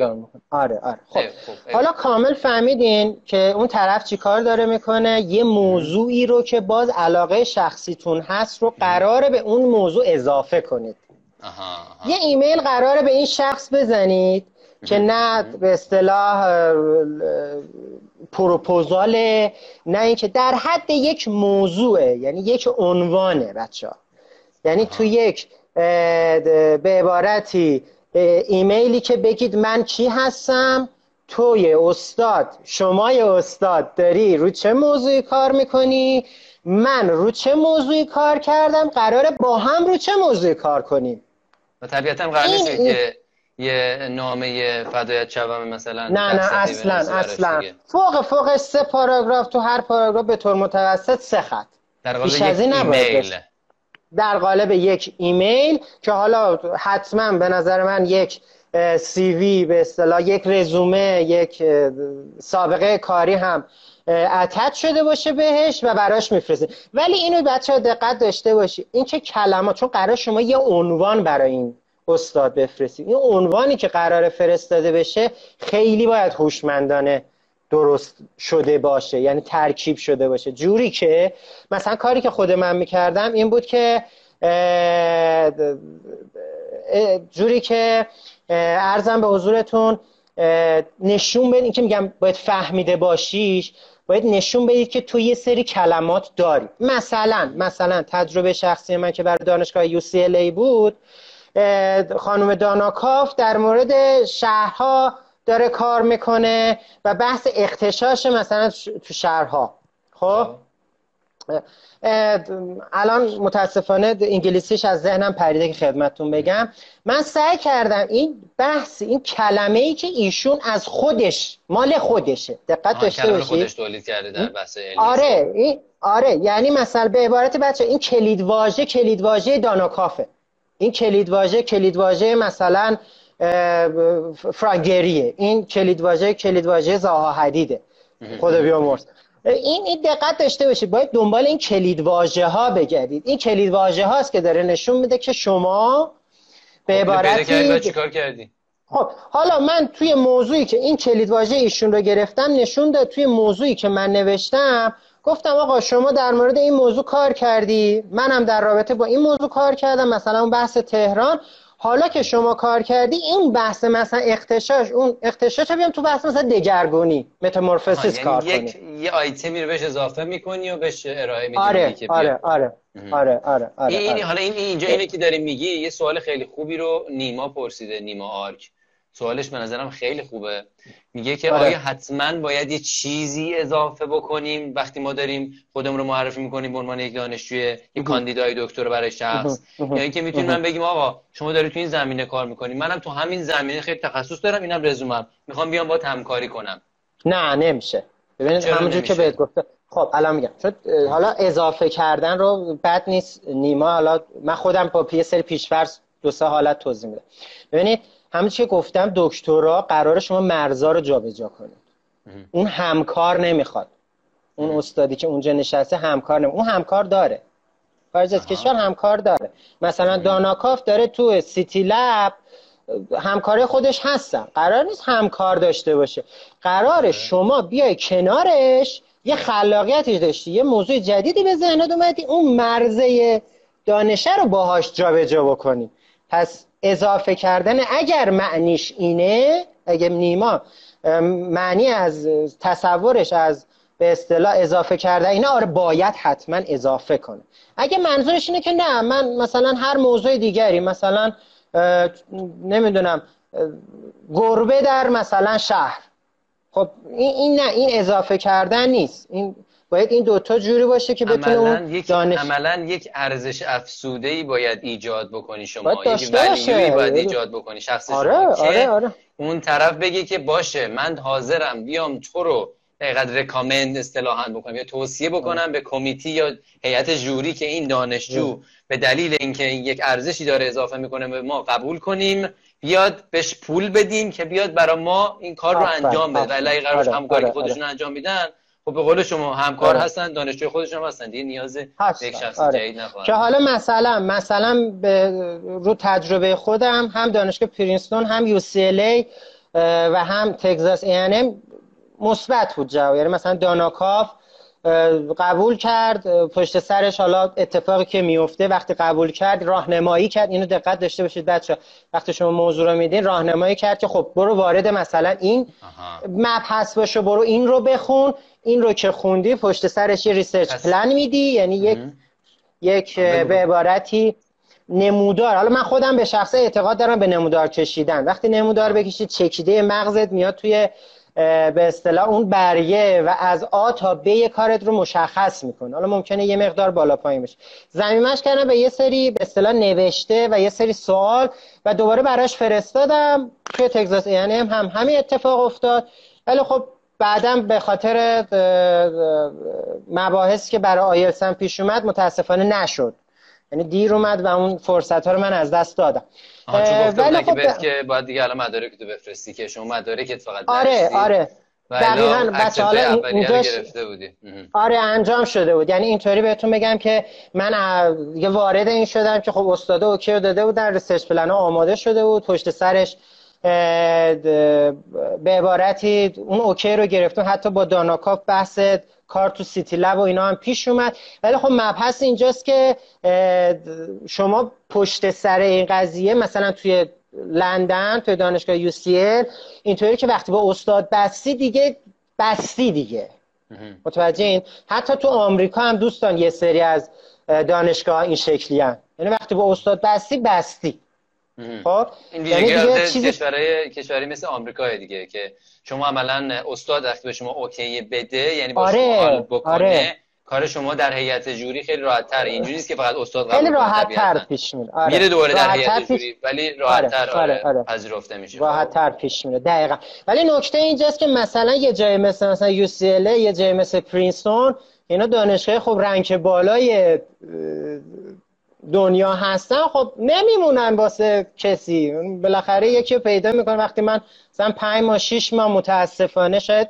آره آره. خب, خب. حالا کامل فهمیدین که اون طرف چی کار داره می‌کنه؟ یه موضوعی رو که باز علاقه شخصیتون هست رو قراره به اون موضوع اضافه کنید. آها. یه ایمیل قراره به این شخص بزنید که نه به اصطلاح پروپوزال نه اینکه در حد یک موضوعه یعنی یک عنوانه بچه ها. یعنی تو یک به عبارتی ایمیلی که بگید من کی هستم؟ توی استاد شمای استاد داری رو چه موضوعی کار می‌کنی؟ من رو چه موضوعی کار کردم؟ قراره با هم رو چه موضوعی کار کنیم؟ و طبیعتا قرار نیست که یه نامه فدایت شوم مثلا نه نه اصلا اصلا. فوق فوق سه پاراگراف تو هر پاراگراف به طور متوسط سه خط. در قالب یک ایمیل. در قالب یک ایمیل که حالا حتما به نظر من یک سی وی به اصطلاح یک رزومه یک سابقه کاری هم اتت شده باشه بهش و براش میفرسته. ولی اینو بچه دقت داشته باشی. این که کلمات؟ چون قرار شما یه عنوان برای این استاد بفرستید. این عنوانی که قرار فرستاده بشه خیلی باید هوشمندانه درست شده باشه یعنی ترکیب شده باشه. جوری که مثلا کاری که خود من می‌کردم این بود که جوری که ارزم به حضورتون نشون بدید که میگم باید فهمیده باشیش باید نشون بدید که تو یه سری کلمات داری. مثلا مثلا تجربه شخصی من که برای دانشگاه UCLA بود خانم داناکاف در مورد شهرها داره کار می‌کنه و بحث اختشاش مثلا تو شهرها. خب؟ الان متاسفانه انگلیسیش از ذهنم پریده که خدمتتون بگم. من سعی کردم این بحث این کلمه ای که ایشون از خودش مال خودشه. دقت داشته باشید خودش تولید کرده در بحث آره این آره یعنی مثلا به عبارت بچه این کلید واژه کلید واژه داناکافه. این کلیدواژه کلیدواژه مثلا فرانگریه. این کلیدواژه کلیدواژه زاها حدیده. خدا بیامرز. این این دقت داشته باشید. باید دنبال این کلیدواژه ها بگردید. این کلیدواژه هاست که داره نشون میده که شما به خب، عبارتی چیکار کردی؟ خب حالا من توی موضوعی که این کلیدواژه ایشون رو گرفتم نشون داد. توی موضوعی که من نوشتم گفتم آقا شما در مورد این موضوع کار کردی؟ منم در رابطه با این موضوع کار کردم مثلا اون بحث تهران. حالا که شما کار کردی این بحث مثلا اختشاش اون اختشاش بیام تو بحث مثلا دگرگونی متامورفوزیس یعنی کار یک یه آیتمی رو بهش اضافه می‌کنی و بهش ارائه میدی آره که آره آره آره آره آره این آره. حالا این اینجا اینه که داری میگی یه سوال خیلی خوبی رو نیما پرسیده نیما آرک. سوالش به نظرم خیلی خوبه. میگه که آره. آیا حتما باید یه چیزی اضافه بکنیم وقتی ما داریم خودمون رو معرفی می‌کنیم به عنوان یک دانشجوی یک کاندیدای دکتر برای شخص؟ یا اینکه می‌تونیم من بگیم آقا شما داری تو این زمینه کار می‌کنیم منم تو همین زمینه خیلی تخصص دارم اینم رزومم. می‌خوام بیام با همکاری کنم. نه نمیشه. ببینید همونجور که بهت گفته خب الان میگم. چون حالا اضافه کردن رو بد نیست. نیما حالا من خودم با پی سری پیشفرض دو سه حالت توضیح میدم. ببینید همون که گفتم دکترا قرار شما مرزا رو جابجا کنید. اون همکار نمی‌خواد. اون استادی که اونجا نشسته همکار نمی‌خواد اون همکار داره. خارج از کشور همکار داره. مثلا داناکاف داره تو سیتی لب همکار خودش هستن. قرار نیست همکار داشته باشه. قرار شما بیای کنارش یه خلاقیتی داشتی یه موضوع جدیدی به ذهنت اومدی اون مرزه دانشه رو باهاش جابجا بکنی. پس اضافه کردن اگر معنیش اینه اگه نیما معنی از تصورش از به اصطلاح اضافه کرده اینا آره باید حتما اضافه کنه. اگه منظورش اینه که نه من مثلا هر موضوع دیگری مثلا نمی‌دونم گربه در مثلا شهر. خب این, این نه این اضافه کردن نیست. این باید این دوتا جوری باشه که بتونه اون یک دانش... عملا یک ارزش افسوده ای باید ایجاد بکنی شما. یک ولیوی باید ایجاد بکنی شخص آره، شما آره، آره. اون طرف بگی که باشه من حاضرم بیام تو رو دقیقا رکامند اصطلاحا بکنم یا توصیه بکنم به کمیتی یا هیئت جوری که این دانشجو به دلیل اینکه یک ارزشی داره اضافه می‌کنه به ما قبول کنیم بیاد بهش پول بدیم که بیاد برای ما این کار رو انجام بده. ولی قرارش آره، همکاری آره، خودشون انجام میدن. خب به قول شما همکار آره. هستن دانشجوی خودشون هستن دیگه نیاز به یک شخص آره. جدید که حالا مثلا مثلا به رو تجربه خودم هم دانشگاه پرینستون هم یو سی و هم تگزاس ای مثبت بود جواب یعنی مثلا داناکاف قبول کرد. پشت سرش حالا اتفاقی که میفته وقتی قبول کرد راهنمایی کرد. اینو دقت داشته باشید بچه وقتی شما موضوع رو میدین راهنمایی کرد که خب برو وارد مثلا این مبحث باشه برو این رو بخون. این رو که خوندی پشت سرش یه ریسرچ پلان میدی. یعنی یک یک به عبارتی نمودار. حالا من خودم به شخصه اعتقاد دارم به نمودار کشیدن. وقتی نمودار بکشید چکیده مغزت میاد توی به اصطلاح اون بریه و از آ تا ب کارت رو مشخص می‌کنه. حالا ممکنه یه مقدار بالا پایین بشه زمینش کردم به یه سری به اصطلاح نوشته و یه سری سوال و دوباره براش فرستادم. توی تگزاس یعنی هم همین اتفاق افتاد. ولی خب بعدم به خاطر مباحث که برای آیلسن پیش اومد متاسفانه نشد. یعنی دیر اومد و اون فرصت ها رو من از دست دادم. ولی خب که که باید دیگه الان مدارک تو بفرستی که شما مدارکت فقط آره آره. دقیقا بچه حالا اینجاش آره انجام شده بود. یعنی اینطوری بهتون بگم که من یه وارد این شدم که خب استاده okay داده بودن research plan آماده شده بود پشت سرش به عبارتی اون okay رو گرفتم حتی با Dana Cuff بحث کار تو cityLAB و اینا هم پیش اومد. ولی خب مبحث اینجاست که شما پشت سر این قضیه مثلا توی لندن توی دانشگاه یو سی اینطوری که وقتی با استاد بستی دیگه بستی دیگه. متوجه این؟ حتی تو آمریکا هم دوستان یه سری از دانشگاه این شکلی هم یعنی وقتی با استاد بستی بستی. خب این یعنی دیگه چیزی... کشوری کشوری مثل آمریکا دیگه که شما عملا استاد وقتی به شما اوکی بده یعنی با آره، شما بکنه آره. کار شما در هیئت جوری خیلی راحت تر اینجوری نیست که فقط استاد خیلی راحت تر پیش میره آره. میره دوره در هیئت جوری ولی راحت تر آره. آره. آره. پذیرفته میشه راحت تر پیش میره دقیقاً ولی نکته اینجاست که مثلا یه جای مثل مثلا یو یه جای مثل پرینستون اینا دانشگاه خب رنگ بالای دنیا هستن خب نمیمونن واسه کسی. بالاخره یکی پیدا می‌کنه. وقتی من مثلا پنج ماه شیش ماه متاسفانه شاید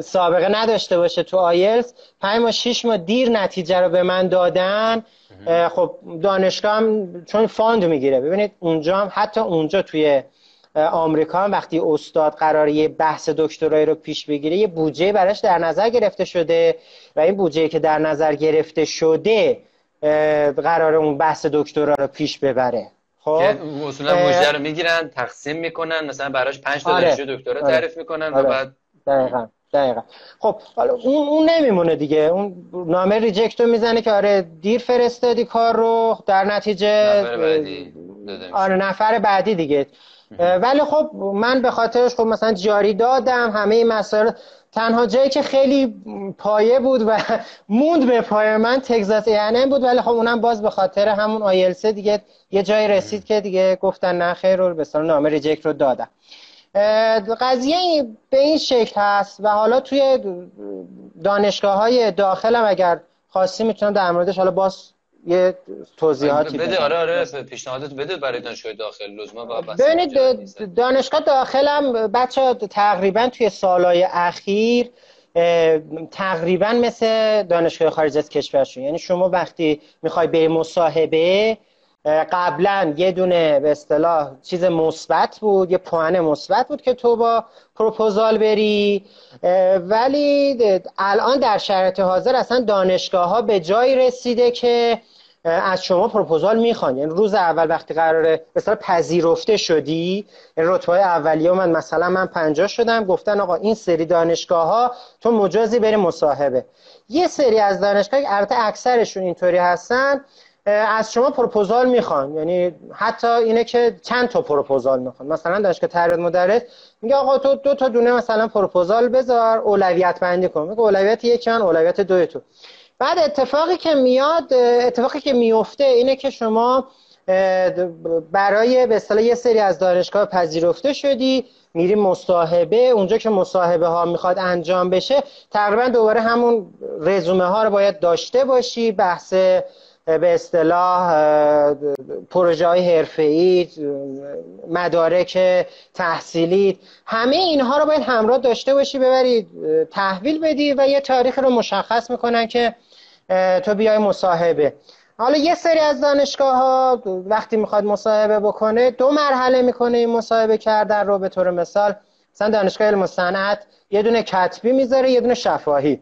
سابقه نداشته باشه تو آیلتس پنج ماه شیش ماه دیر نتیجه رو به من دادن. خب دانشگاه هم چون fund می‌گیره. ببینید اونجا هم حتی اونجا توی آمریکا وقتی استاد قرار یه بحث دکترایی رو پیش بگیره یه بودجه براش در نظر گرفته شده و این بودجه که در نظر گرفته شده قرار اون بحث دکترا رو پیش ببره. خب؟ اصولا بودجه رو می‌گیرن تقسیم می‌کنن مثلا براش 5 تا آره. دکترا آره. تعریف می‌کنن آره. و بعد دقیقا دقیقا. خب حالا اون, اون نمیمونه دیگه. اون نامه ریجکتو می‌زنه که آره دیر فرستادی کار رو. در نتیجه نفر بعدی آره نفر بعدی دیگه. ولی خب من به خاطرش خب مثلا جاری دادم همه این مسائل تنها جایی که خیلی پایه بود و موند به پایه من تگزاس یعنی بود ولی خب اونم باز به خاطر همون آیلسه دیگه یه جایی رسید که دیگه گفتن نه خیر رو به نامه ریجکت رو دادم. قضیه به این شکل هست و حالا توی دانشگاه های داخلم اگر خواستی می‌تونم در موردش حالا باز یه توضیحاتی بده آره آره پیشنهادات بده برای دانشگاه داخل. لزوما ببینید دانشگاه داخلم بچه تقریبا توی سالهای اخیر تقریبا مثل دانشگاه خارج از کشور شد یعنی شما وقتی می‌خوای به مصاحبه قبلا یه دونه به اصطلاح چیز مثبت بود یه پوان مثبت بود که تو با پروپوزال بری. ولی الان در شرایط حاضر اصلا دانشگاه ها به جایی رسیده که از شما پروپوزال می‌خوان. یعنی روز اول وقتی قراره مثلا پذیرفته شدی یعنی رتبه اولیه من مثلا من پنجاه شدم گفتن آقا این سری دانشگاه ها تو مجازی بری مصاحبه. یه سری از دانشگاه البته اکثرشون اینطوری هستن از شما پروپوزال می‌خوان. یعنی حتی اینه که چند تا پروپوزال می‌خوان. مثلا دانشگاه تربیت مدرس میگه آقا تو دو تا دونه مثلا پروپوزال بذار اولویت بندی کن. میگه اولویت یک من اولویت دو تو. بعد اتفاقی که میاد اتفاقی که میفته اینه که شما برای به اصطلاح یه سری از دانشگاه پذیرفته شدی میری مصاحبه اونجا که مصاحبه ها می‌خواد انجام بشه تقریبا دوباره همون رزومه ها رو باید داشته باشی بحث به اصطلاح پروژه های حرفه‌ای مدارک تحصیلی همه اینها رو باید همراه داشته باشی ببرید تحویل بدی و یه تاریخ رو مشخص می‌کنن که تو بیای مصاحبه. حالا یه سری از دانشگاه ها وقتی می‌خواد مصاحبه بکنه دو مرحله می‌کنه این مصاحبه کردن رو به طور مثال. مثلا دانشگاه علم صنعت یه دونه کتبی می‌ذاره یه دونه شفاهی.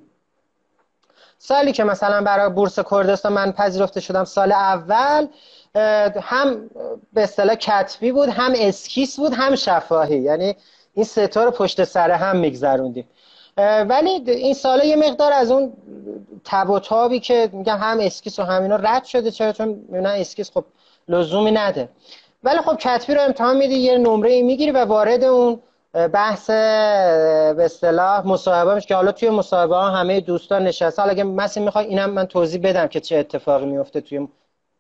سالی که مثلا برای بورس کردستان من پذیرفته شدم سال اول هم به اصطلاح کتبی بود هم اسکیس بود هم شفاهی. یعنی این ستا رو پشت سر هم میگذروندیم. ولی این ساله یه مقدار از اون تب و تابی که میگم هم اسکیس و همینا رد شده چرا؟ چون می‌بینن اسکیس خب لزومی نده. ولی خب کتبی رو امتحان میدی یه نمره می‌گیری و وارد اون بحث به اصطلاح مصاحبه میشه که حالا توی مصاحبه ها همه دوستان نشسته حالا اگه مثلا می‌خوای اینم من توضیح بدم که چه اتفاقی میفته توی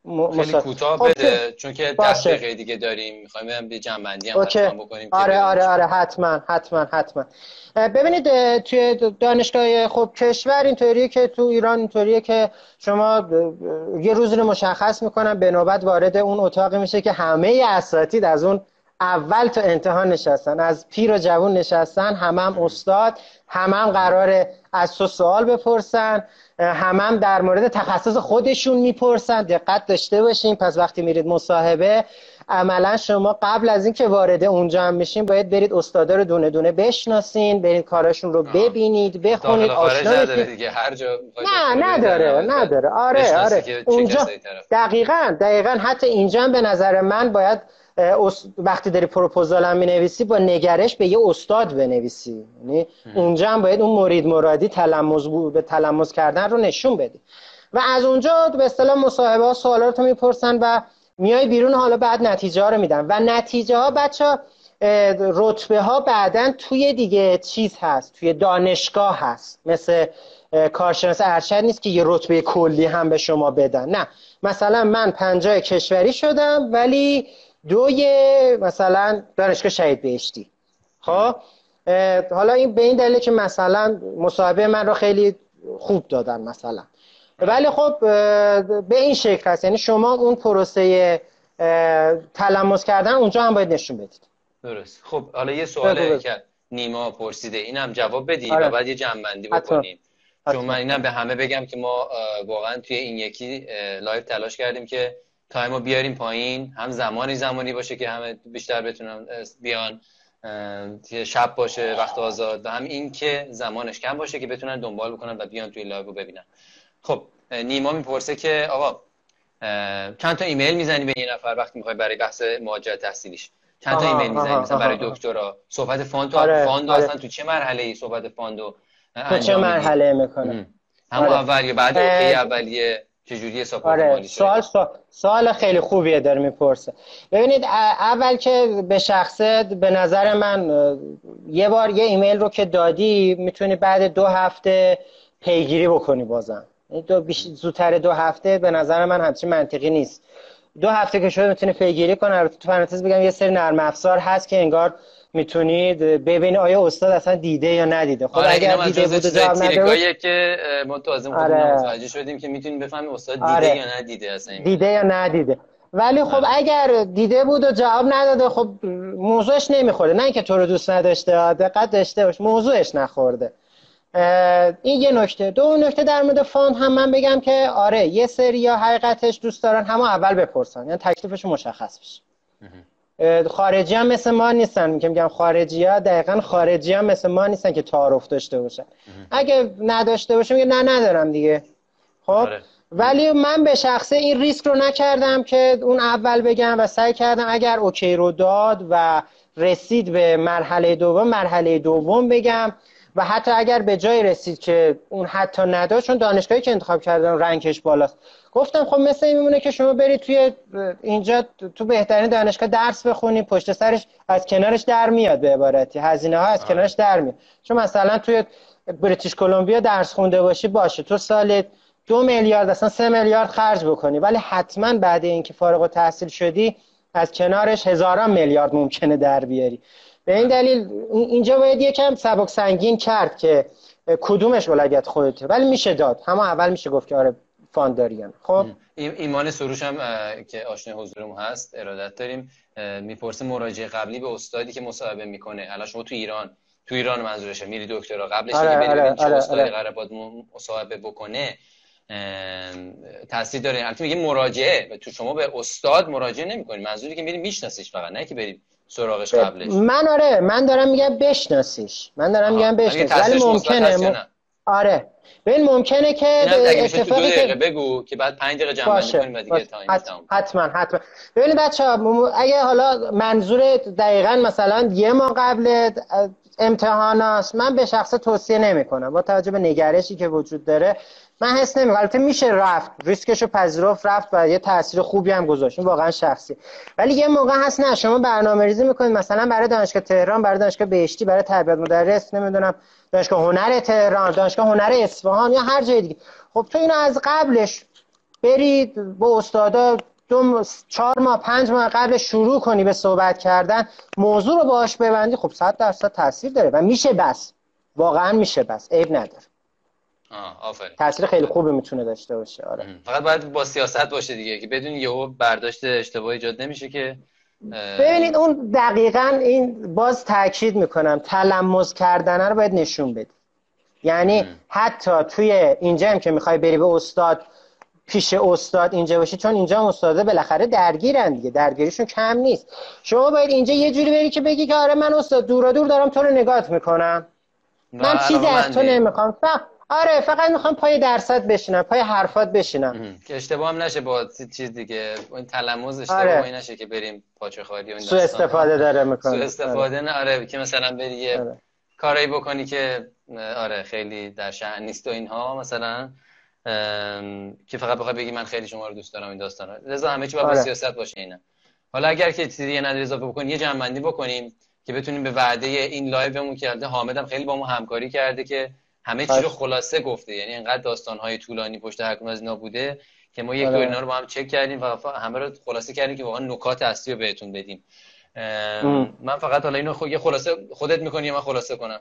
م... خیلی کوتاه خب بده چون که دقیقه دیگه داریم. می‌خوایم به جنبندی هم حتما بکنیم آره آره آره حتما حتما حتما. ببینید توی دانشگاه خب کشور اینطوریه که تو ایران اینطوریه که شما یه روزی رو مشخص می‌کنن به نوبت وارد اون اتاق میشه که همه اساتید از اون اول تا انتها نشستن از پیر و جوون نشستن همم هم استاد همم هم قراره از تو سوال بپرسن همم هم در مورد تخصص خودشون می‌پرسن. دقت داشته باشین پس وقتی میرید مصاحبه عملا شما قبل از اینکه وارد اونجا هم بشین باید برید استادا رو دونه دونه بشناسین برید کاراشون رو ببینید بخونید آشنا دیگه هر جا نه نداره نداره. آره آره. اونجا دقیقا دقیقا حتی اینجا به نظر من باید وقتی داری پروپوزال هم نویسی با نگرش به یه استاد بنویسی. یعنی اونجا هم باید اون مرید مرادی تلمز به تلمز کردن رو نشون بدی و از اونجا به اصطلاح مصاحبه ها سوالات رو می‌پرسن و میای بیرون حالا بعد نتیجه ها رو میدن. و نتیجه ها بچه رتبه ها بعدا توی دیگه چیز هست توی دانشگاه هست. مثل کارشناس ارشد نیست که یه رتبه کلی هم به شما بدن. نه. مثلا من پنجاه کشوری شدم ولی دوی مثلا دانشگاه شهید بهشتی. خب؟ حالا این به این دلیل که مثلا مصاحبه من رو خیلی خوب دادن مثلا. ولی خب به این شکل هست یعنی شما اون پروسه تلمس کردن اونجا هم باید نشون بدید. درست. خب حالا یه سواله که نیما پرسیده. اینم جواب بدی آره. و بعد یه جنبندی بکنیم چون من اینم به همه بگم که ما واقعا توی این یکی live تلاش کردیم که time و بیاریم پایین. هم زمانی زمانی باشه که همه بیشتر بتونن بیان شب باشه وقت آزاد. و هم این که زمانش کم باشه که بتونن دنبال بکنن و بیان توی live رو ببینن. خب نیما می‌پرسه که آقا چند تا ایمیل می‌زنی به یه نفر وقتی می‌خوای برای بحث مهاجرت تحصیلیش؟ چند تا ایمیل می‌زنی؟ مثلا برای دکترا. صحبت fund تو آره، fund آره. اصلا تو چه مرحله ای صحبت fund و تو چه مرحله می‌کنه؟ همون آره. اول یا بعد اولیه. چجوری ساپورت آره. سوال, سوال خیلی خوبیه داره می‌پرسه. ببینید اول که به شخصه به نظر من یه بار یه ایمیل رو که دادی می‌تونی بعد دو هفته پیگیری بکنی بازم. یعنی دو زودتر دو هفته به نظر من همچین منطقی نیست. دو هفته که شده می‌تونه پیگیری کنه تو پرانتز بگم یه سری نرم افزار هست که انگار می‌تونید ببینید آیا استاد اصلا دیده یا ندیده. خب آره اگر دیده بود جواب نده که ما تو از آره. متوجه شدیم که می‌تونیم بفهمیم استاد دیده آره. یا ندیده اصلا دیده یا ندیده. ولی خب آره. اگر دیده بود و جواب نداده خب موضوعش نمیخورده. نه اینکه تو رو دوست نداشته دقت داشته باش موضوعش نخورده. این یه نکته. دو نکته در مورد فاند هم من بگم که آره یه سری یا حقیقتش دوست دارن همه اول بپرسن. یعنی تکلیفشون مشخص بشه. خارجی هم مثل ما نیستن. که میگم خارجی ها دقیقا خارجی هم مثل ما نیستن که تعارف داشته باشن. اگه نداشته باشه میگه نه ندارم دیگه. خب؟ آره. ولی من به شخصه این ریسک رو نکردم که اون اول بگم و سعی کردم اگر اوکی رو داد و رسید به مرحله دوم مرحله دوم بگم. و حتی اگر به جای رسید که اون حتی نداشت چون دانشگاهی که انتخاب کردن رنگش بالاست. گفتم خب مثل این میمونه که شما برید توی اینجا تو بهترین دانشگاه درس بخونی پشت سرش از کنارش در میاد به عبارتی. هزینه ها از کنارش در میاد. چون مثلا توی بریتیش کلمبیا درس خونده باشی باشه تو سال دو میلیارد اصلا سه میلیارد خرج بکنی. ولی حتما بعد اینکه فارغ و تحصیل شدی از کنارش هزاران میلیارد ممکنه در بیاری. به این دلیل اینجا باید یکم سبک سنگین کرد که کدومش ولایت خودته. ولی میشه داد. همه اول میشه گفت که آره فانداریان. خب؟ ایمان سروش هم که آشنای حضورمون هست ارادت داریم می‌پرسه مراجعه قبلی به استادی که مصاحبه می‌کنه. الان شما تو ایران تو ایران منظورشه. میری دکترا قبلش آره، دیگه آره، چه آره، استادی آره. قرار باید مصاحبه بکنه. تاثیر داره. البته میگه مراجعه. تو شما به استاد مراجعه نمی‌کنی. منظوری که میری میشناسیش فقط نه که بری سراغش قبلش. من آره من دارم میگم بشناسیش. من دارم میگم بشناسیش. ولی ممکنه آره. ببین ممکنه که اتفاقی که بگو که بعد 5 دقیقه جمع کنیم و دیگه time حتما حتما. ببینید بچه‌ها اگه حالا منظور دقیقا مثلا یه ماه قبل امتحانات من به شخص توصیه نمی کنم با توجه به نگرشی که وجود داره من حس نمی البته میشه رفت. ریسکش رو پذیرفت رفت و یه تاثیر خوبی هم گذاشت. واقعا شخصی. ولی یه موقع هست نه شما برنامه ریزی می‌کنید. مثلا برای دانشگاه تهران برای دانشگاه بهشتی برای تربیت مدرس نمی‌دونم دانشگاه هنر تهران دانشگاه هنر اصفهان یا هر جای دیگه. خب تو اینو از قبلش برید با استادا دو چهار ماه پنج ماه قبل شروع کنی به صحبت کردن. موضوع رو باهاش ببندی خب صد درصد تاثیر داره و میشه بس. واقعا میشه بس. عیب نداره. آفرین. تاثیر خیلی خوبی می‌تونه داشته باشه آره. فقط باید با سیاست باشه دیگه که بدون یهو برداشت اشتباه ایجاد نمیشه که ببینید اون دقیقا این باز تاکید می‌کنم تلمز کردن رو باید نشون بدی یعنی حتی توی اینجا هم که می‌خوای بری به استاد پیش استاد اینجا باشی چون اینجا استاده بالاخره درگیرن دیگه درگیریشون کم نیست. شما باید اینجا یه جوری بری که بگی که آره من استاد دورا دور دارم تو رو نگات می‌کنم. من چیزی از تو نمی‌خوام. آره فقط می‌خوام پای درصد بشینم پای حرفات بشینم. که اشتباه هم نشه با چیز دیگه این تلموز اشتباهی آره. نشه که بریم پاچه خالی و سو استفاده داره می‌کنه. سو استفاده نه آره که مثلا بری یه آره. کاری بکنی که آره خیلی در شأن نیست و اینها مثلا که فقط بخوای بگی من خیلی شما رو دوست دارم این داستانا. لذا همه چی با آره. سیاست باشه اینا. حالا اگر که چیزی یه نداری اضافه بکنی یه جمع بکنیم که بتونیم به وعده این لایومون که حامد هم خیلی با ما همکاری کرده که همه چی رو خلاصه گفته. یعنی اینقدر داستان های طولانی پشت هر از اینا بوده که ما یک آره. اینا رو با هم چک کردیم و همه رو خلاصه کردیم که واقعا نکات اصلی رو بهتون بدیم. من فقط حالا اینو خود یه خلاصه خودت می‌کنی من خلاصه کنم؟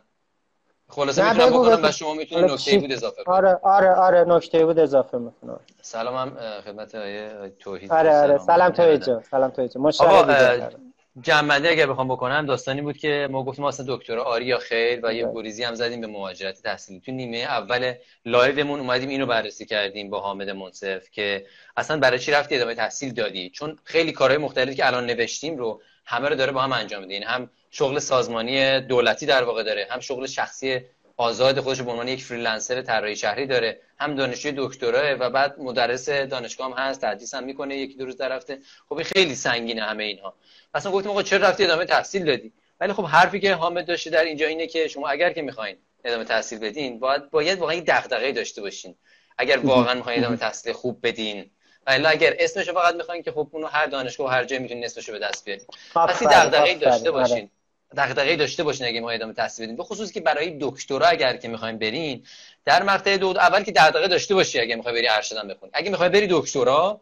خلاصه می‌تونم بکنم و شما می‌تونید نکته بود اضافه کنید آره آره آره نکته بود اضافه می‌کنم. سلام هم خدمت آقای توحید. آره آره. سلام. توحید جان سلام توحید جان. جنبنده اگر بخوام بکنم داستانی بود که ما گفتیم اصلا دکتر آری یا خیر و یه گریزی هم زدیم به مهاجرت تحصیلی. تو نیمه اول live مون اومدیم اینو بررسی کردیم با حامد منصف که اصلا برای چی رفتی ادامه تحصیل دادی؟ چون خیلی کارهای مختلفی که الان نوشتیم رو همه رو داره با هم انجام میده. یعنی هم شغل سازمانی دولتی در واقع داره هم شغل شخصی آزاد خودش به عنوان یک freelancer طراحی شهری داره. هم دانشجوی دکتراست و بعد مدرس دانشگاه هم هست تدریس هم می‌کنه یکی دو روز در هفته. خب خیلی سنگینه همه اینها. اصلا گفتیم آقا چرا رفتی ادامه تحصیل دادی؟ ولی خب حرفی که حامد داشته در اینجا اینه که شما اگر که می‌خواین ادامه تحصیل بدین باید باید واقعا دغدغه داشته باشین. اگر واقعا می‌خواین ادامه تحصیل خوب بدین. ولی اگر اسمشو فقط می‌خواین که خب اونو هر دانشگاه و هر جایی می‌تونین اسمشو به دست بیارین. پس دغدغه داشته آره. باشین. دغدغه داشته باشین اگه ما ادامه تحصیل بدیم. به خصوص که برای دکترا اگر که می‌خوایم برین در مقطع دو اول که دغدغه داشته باشی اگه می‌خوای بری ارشدم بخونی. اگه می‌خوای بری دکترا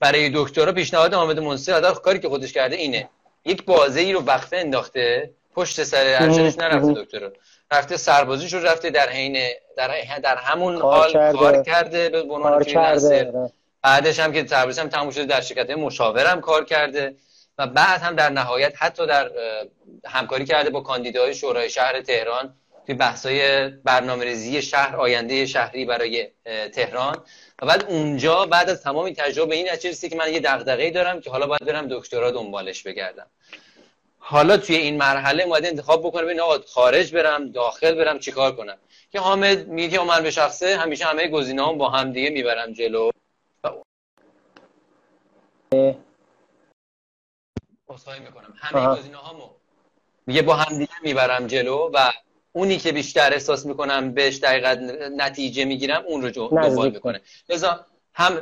برای دکترا پیشنهاد حامد منصف ادار کاری که خودش کرده اینه. یک بازه ای رو وقفه انداخته پشت سر ارشدش نرفته دکترا. رفته سربازیش رو رفته در حین در, در همون حال کار کرده به عنوان فریلنسر بعدش هم که تبریز هم تموم شده در شرکت مشاورم کار کرده. و بعد هم در نهایت حتی در همکاری کرده با کاندیدای شورای شهر تهران توی بحثای برنامه ریزی شهر آینده شهری برای تهران. و بعد اونجا بعد از تمام تجربه این نتیجه که من یه دغدغه‌ای دارم که حالا باید برم دکترا دنبالش بگردم. حالا توی این مرحله اومده انتخاب بکنه ببین آقا خارج برم داخل برم چیکار کنم؟ که حامد میگه من به شخصه همیشه همه گزینه‌هام با هم دیگه می‌برم جلو. اصخایی می‌کنم. همه گزینه هامو میگه با هم دیگه می‌برم جلو و اونی که بیشتر احساس می‌کنم بهش دقیقا نتیجه می‌گیرم اون رو دنبال می‌کنه. لذا هم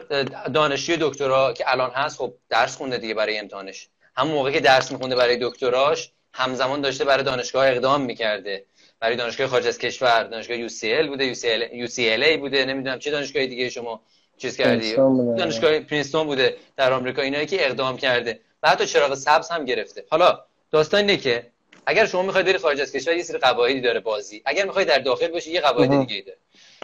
دانشجوی دکترا که الان هست خب درس خونده دیگه برای امتحانش. هم موقع که درس میخونده برای دکتراش همزمان داشته برای دانشگاه اقدام می‌کرده. برای دانشگاه خارج از کشور دانشگاه UCL بوده UCL, UCLA بوده نمی‌دونم چه دانشگاه دیگه شما چیز کردی. دانشگاه پرینستون بوده در آمریکا اینایی که اقدام کرده. و حتی چراغ سبز هم گرفته. حالا داستان اینه که اگر شما می‌خواید بری خارج از کشور یه سری قواعدی داره بازی. اگر می‌خوای در داخل باشی یه قواعد دیگه داره.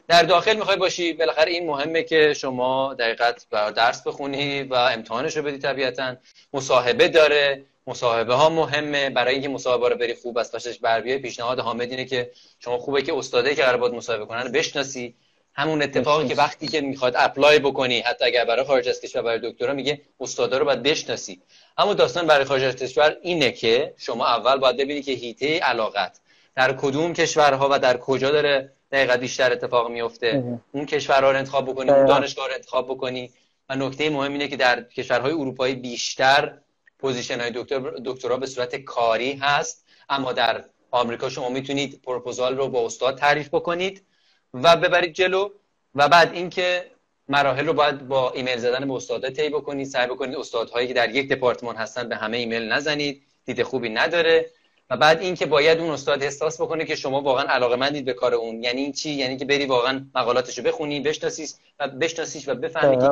در داخل می‌خوای باشی بالاخره این مهمه که شما دقیقت درس بخونی و امتحانش رو بدی طبیعتا. مصاحبه داره. مصاحبه ها مهمه. برای اینکه مصاحبه رو بری خوب از پشتش بر بیای پیشنهاد حامد اینه که شما خوبه که استاده که قرار بود مصاحبه کنن بشناسی. همون اتفاقی که وقتی که می‌خواد اپلای بکنی حتی اگر برای خارج از کشور برای دکترا میگه استادا رو باید بشناسی. اما داستان برای خارج از کشور اینه که شما اول باید ببینی که هیته علاقت در کدوم کشورها و در کجا داره دقیقا بیشتر اتفاق میفته. اون کشورها رو انتخاب بکنی اون دانشگاه رو انتخاب بکنی. و نکته مهم اینه که در کشورهای اروپایی بیشتر position های دکتر دکترا به صورت کاری هست. اما در آمریکا شما می‌تونید پروپوزال رو با استاد تعریف بکنید و ببرید جلو. و بعد اینکه مراحل رو باید با ایمیل زدن به استادا طی بکنید سعی بکنید استادهایی که در یک دپارتمان هستن به همه ایمیل نزنید دید خوبی نداره و بعد اینکه باید اون استاد احساس بکنه که شما واقعا علاقه مندید به کار اون یعنی این چی؟ یعنی که بری واقعا مقالاتشو بخونی بشناسیش و بشناسیش و بفهمی که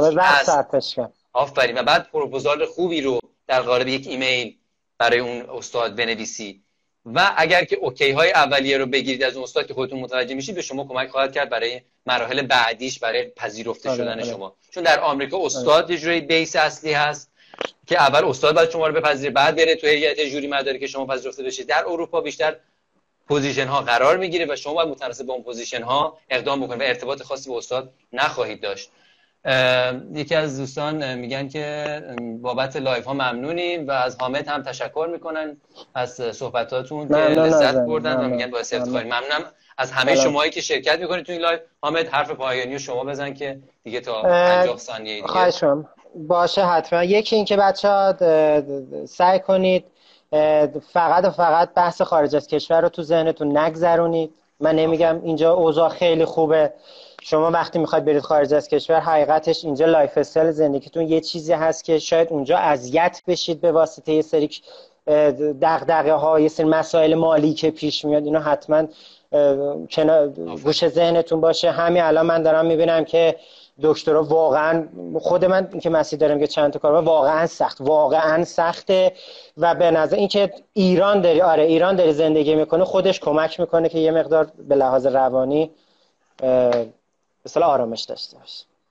آفرین. و بعد پروپوزال خوبی رو در قالب یک ایمیل برای اون استاد بنویسی و اگر که OK های اولیه رو بگیرید از اون استاد که خودتون متوجه میشید به شما کمک خواهد کرد برای مراحل بعدیش برای پذیرفته آره، شدن آره. شما. چون در آمریکا استاد یه جوری base اصلی هست که اول استاد باید شما رو بپذیره بعد بره تو هیئت ژوری مداره که شما پذیرفته بشید. در اروپا بیشتر position ها قرار می‌گیره و شما باید متناسب با اون position ها اقدام بکنید و ارتباط خاصی با استاد نخواهید داشت. یکی از دوستان میگن که بابت live ها ممنونیم و از حامد هم تشکر می‌کنن از صحبتاتون که لذت بردن و میگن باعث افتخاری. ممنونم از همه شمایی که شرکت می‌کنید تو این live. حامد حرف پایانی شما بزن که دیگه تا 50 ثانیه دیگه. خواهشم. باشه حتما. یکی اینکه بچه ها سعی کنید فقط و فقط بحث خارج از کشور رو تو ذهنتون نگذرونید. من نمیگم اینجا اوضاع خیلی خوبه. شما وقتی می‌خواید برید خارج از کشور حقیقتش اینجا lifestyle زندگیتون یه چیزی هست که شاید اونجا اذیت بشید به واسطه یه سری دغدغه ها یه سری مسائل مالی که پیش میاد اینو حتما گوشه ذهنتون باشه. همین الان من دارم می‌بینم که دکترا واقعا خود من که مسیح دارم که چند تا کار واقعا سخت واقعا سخته. و به نظر اینکه ایران داری آره ایران داری زندگی می‌کنه خودش کمک می‌کنه که یه مقدار به لحاظ روانی به آرامش داشته باشه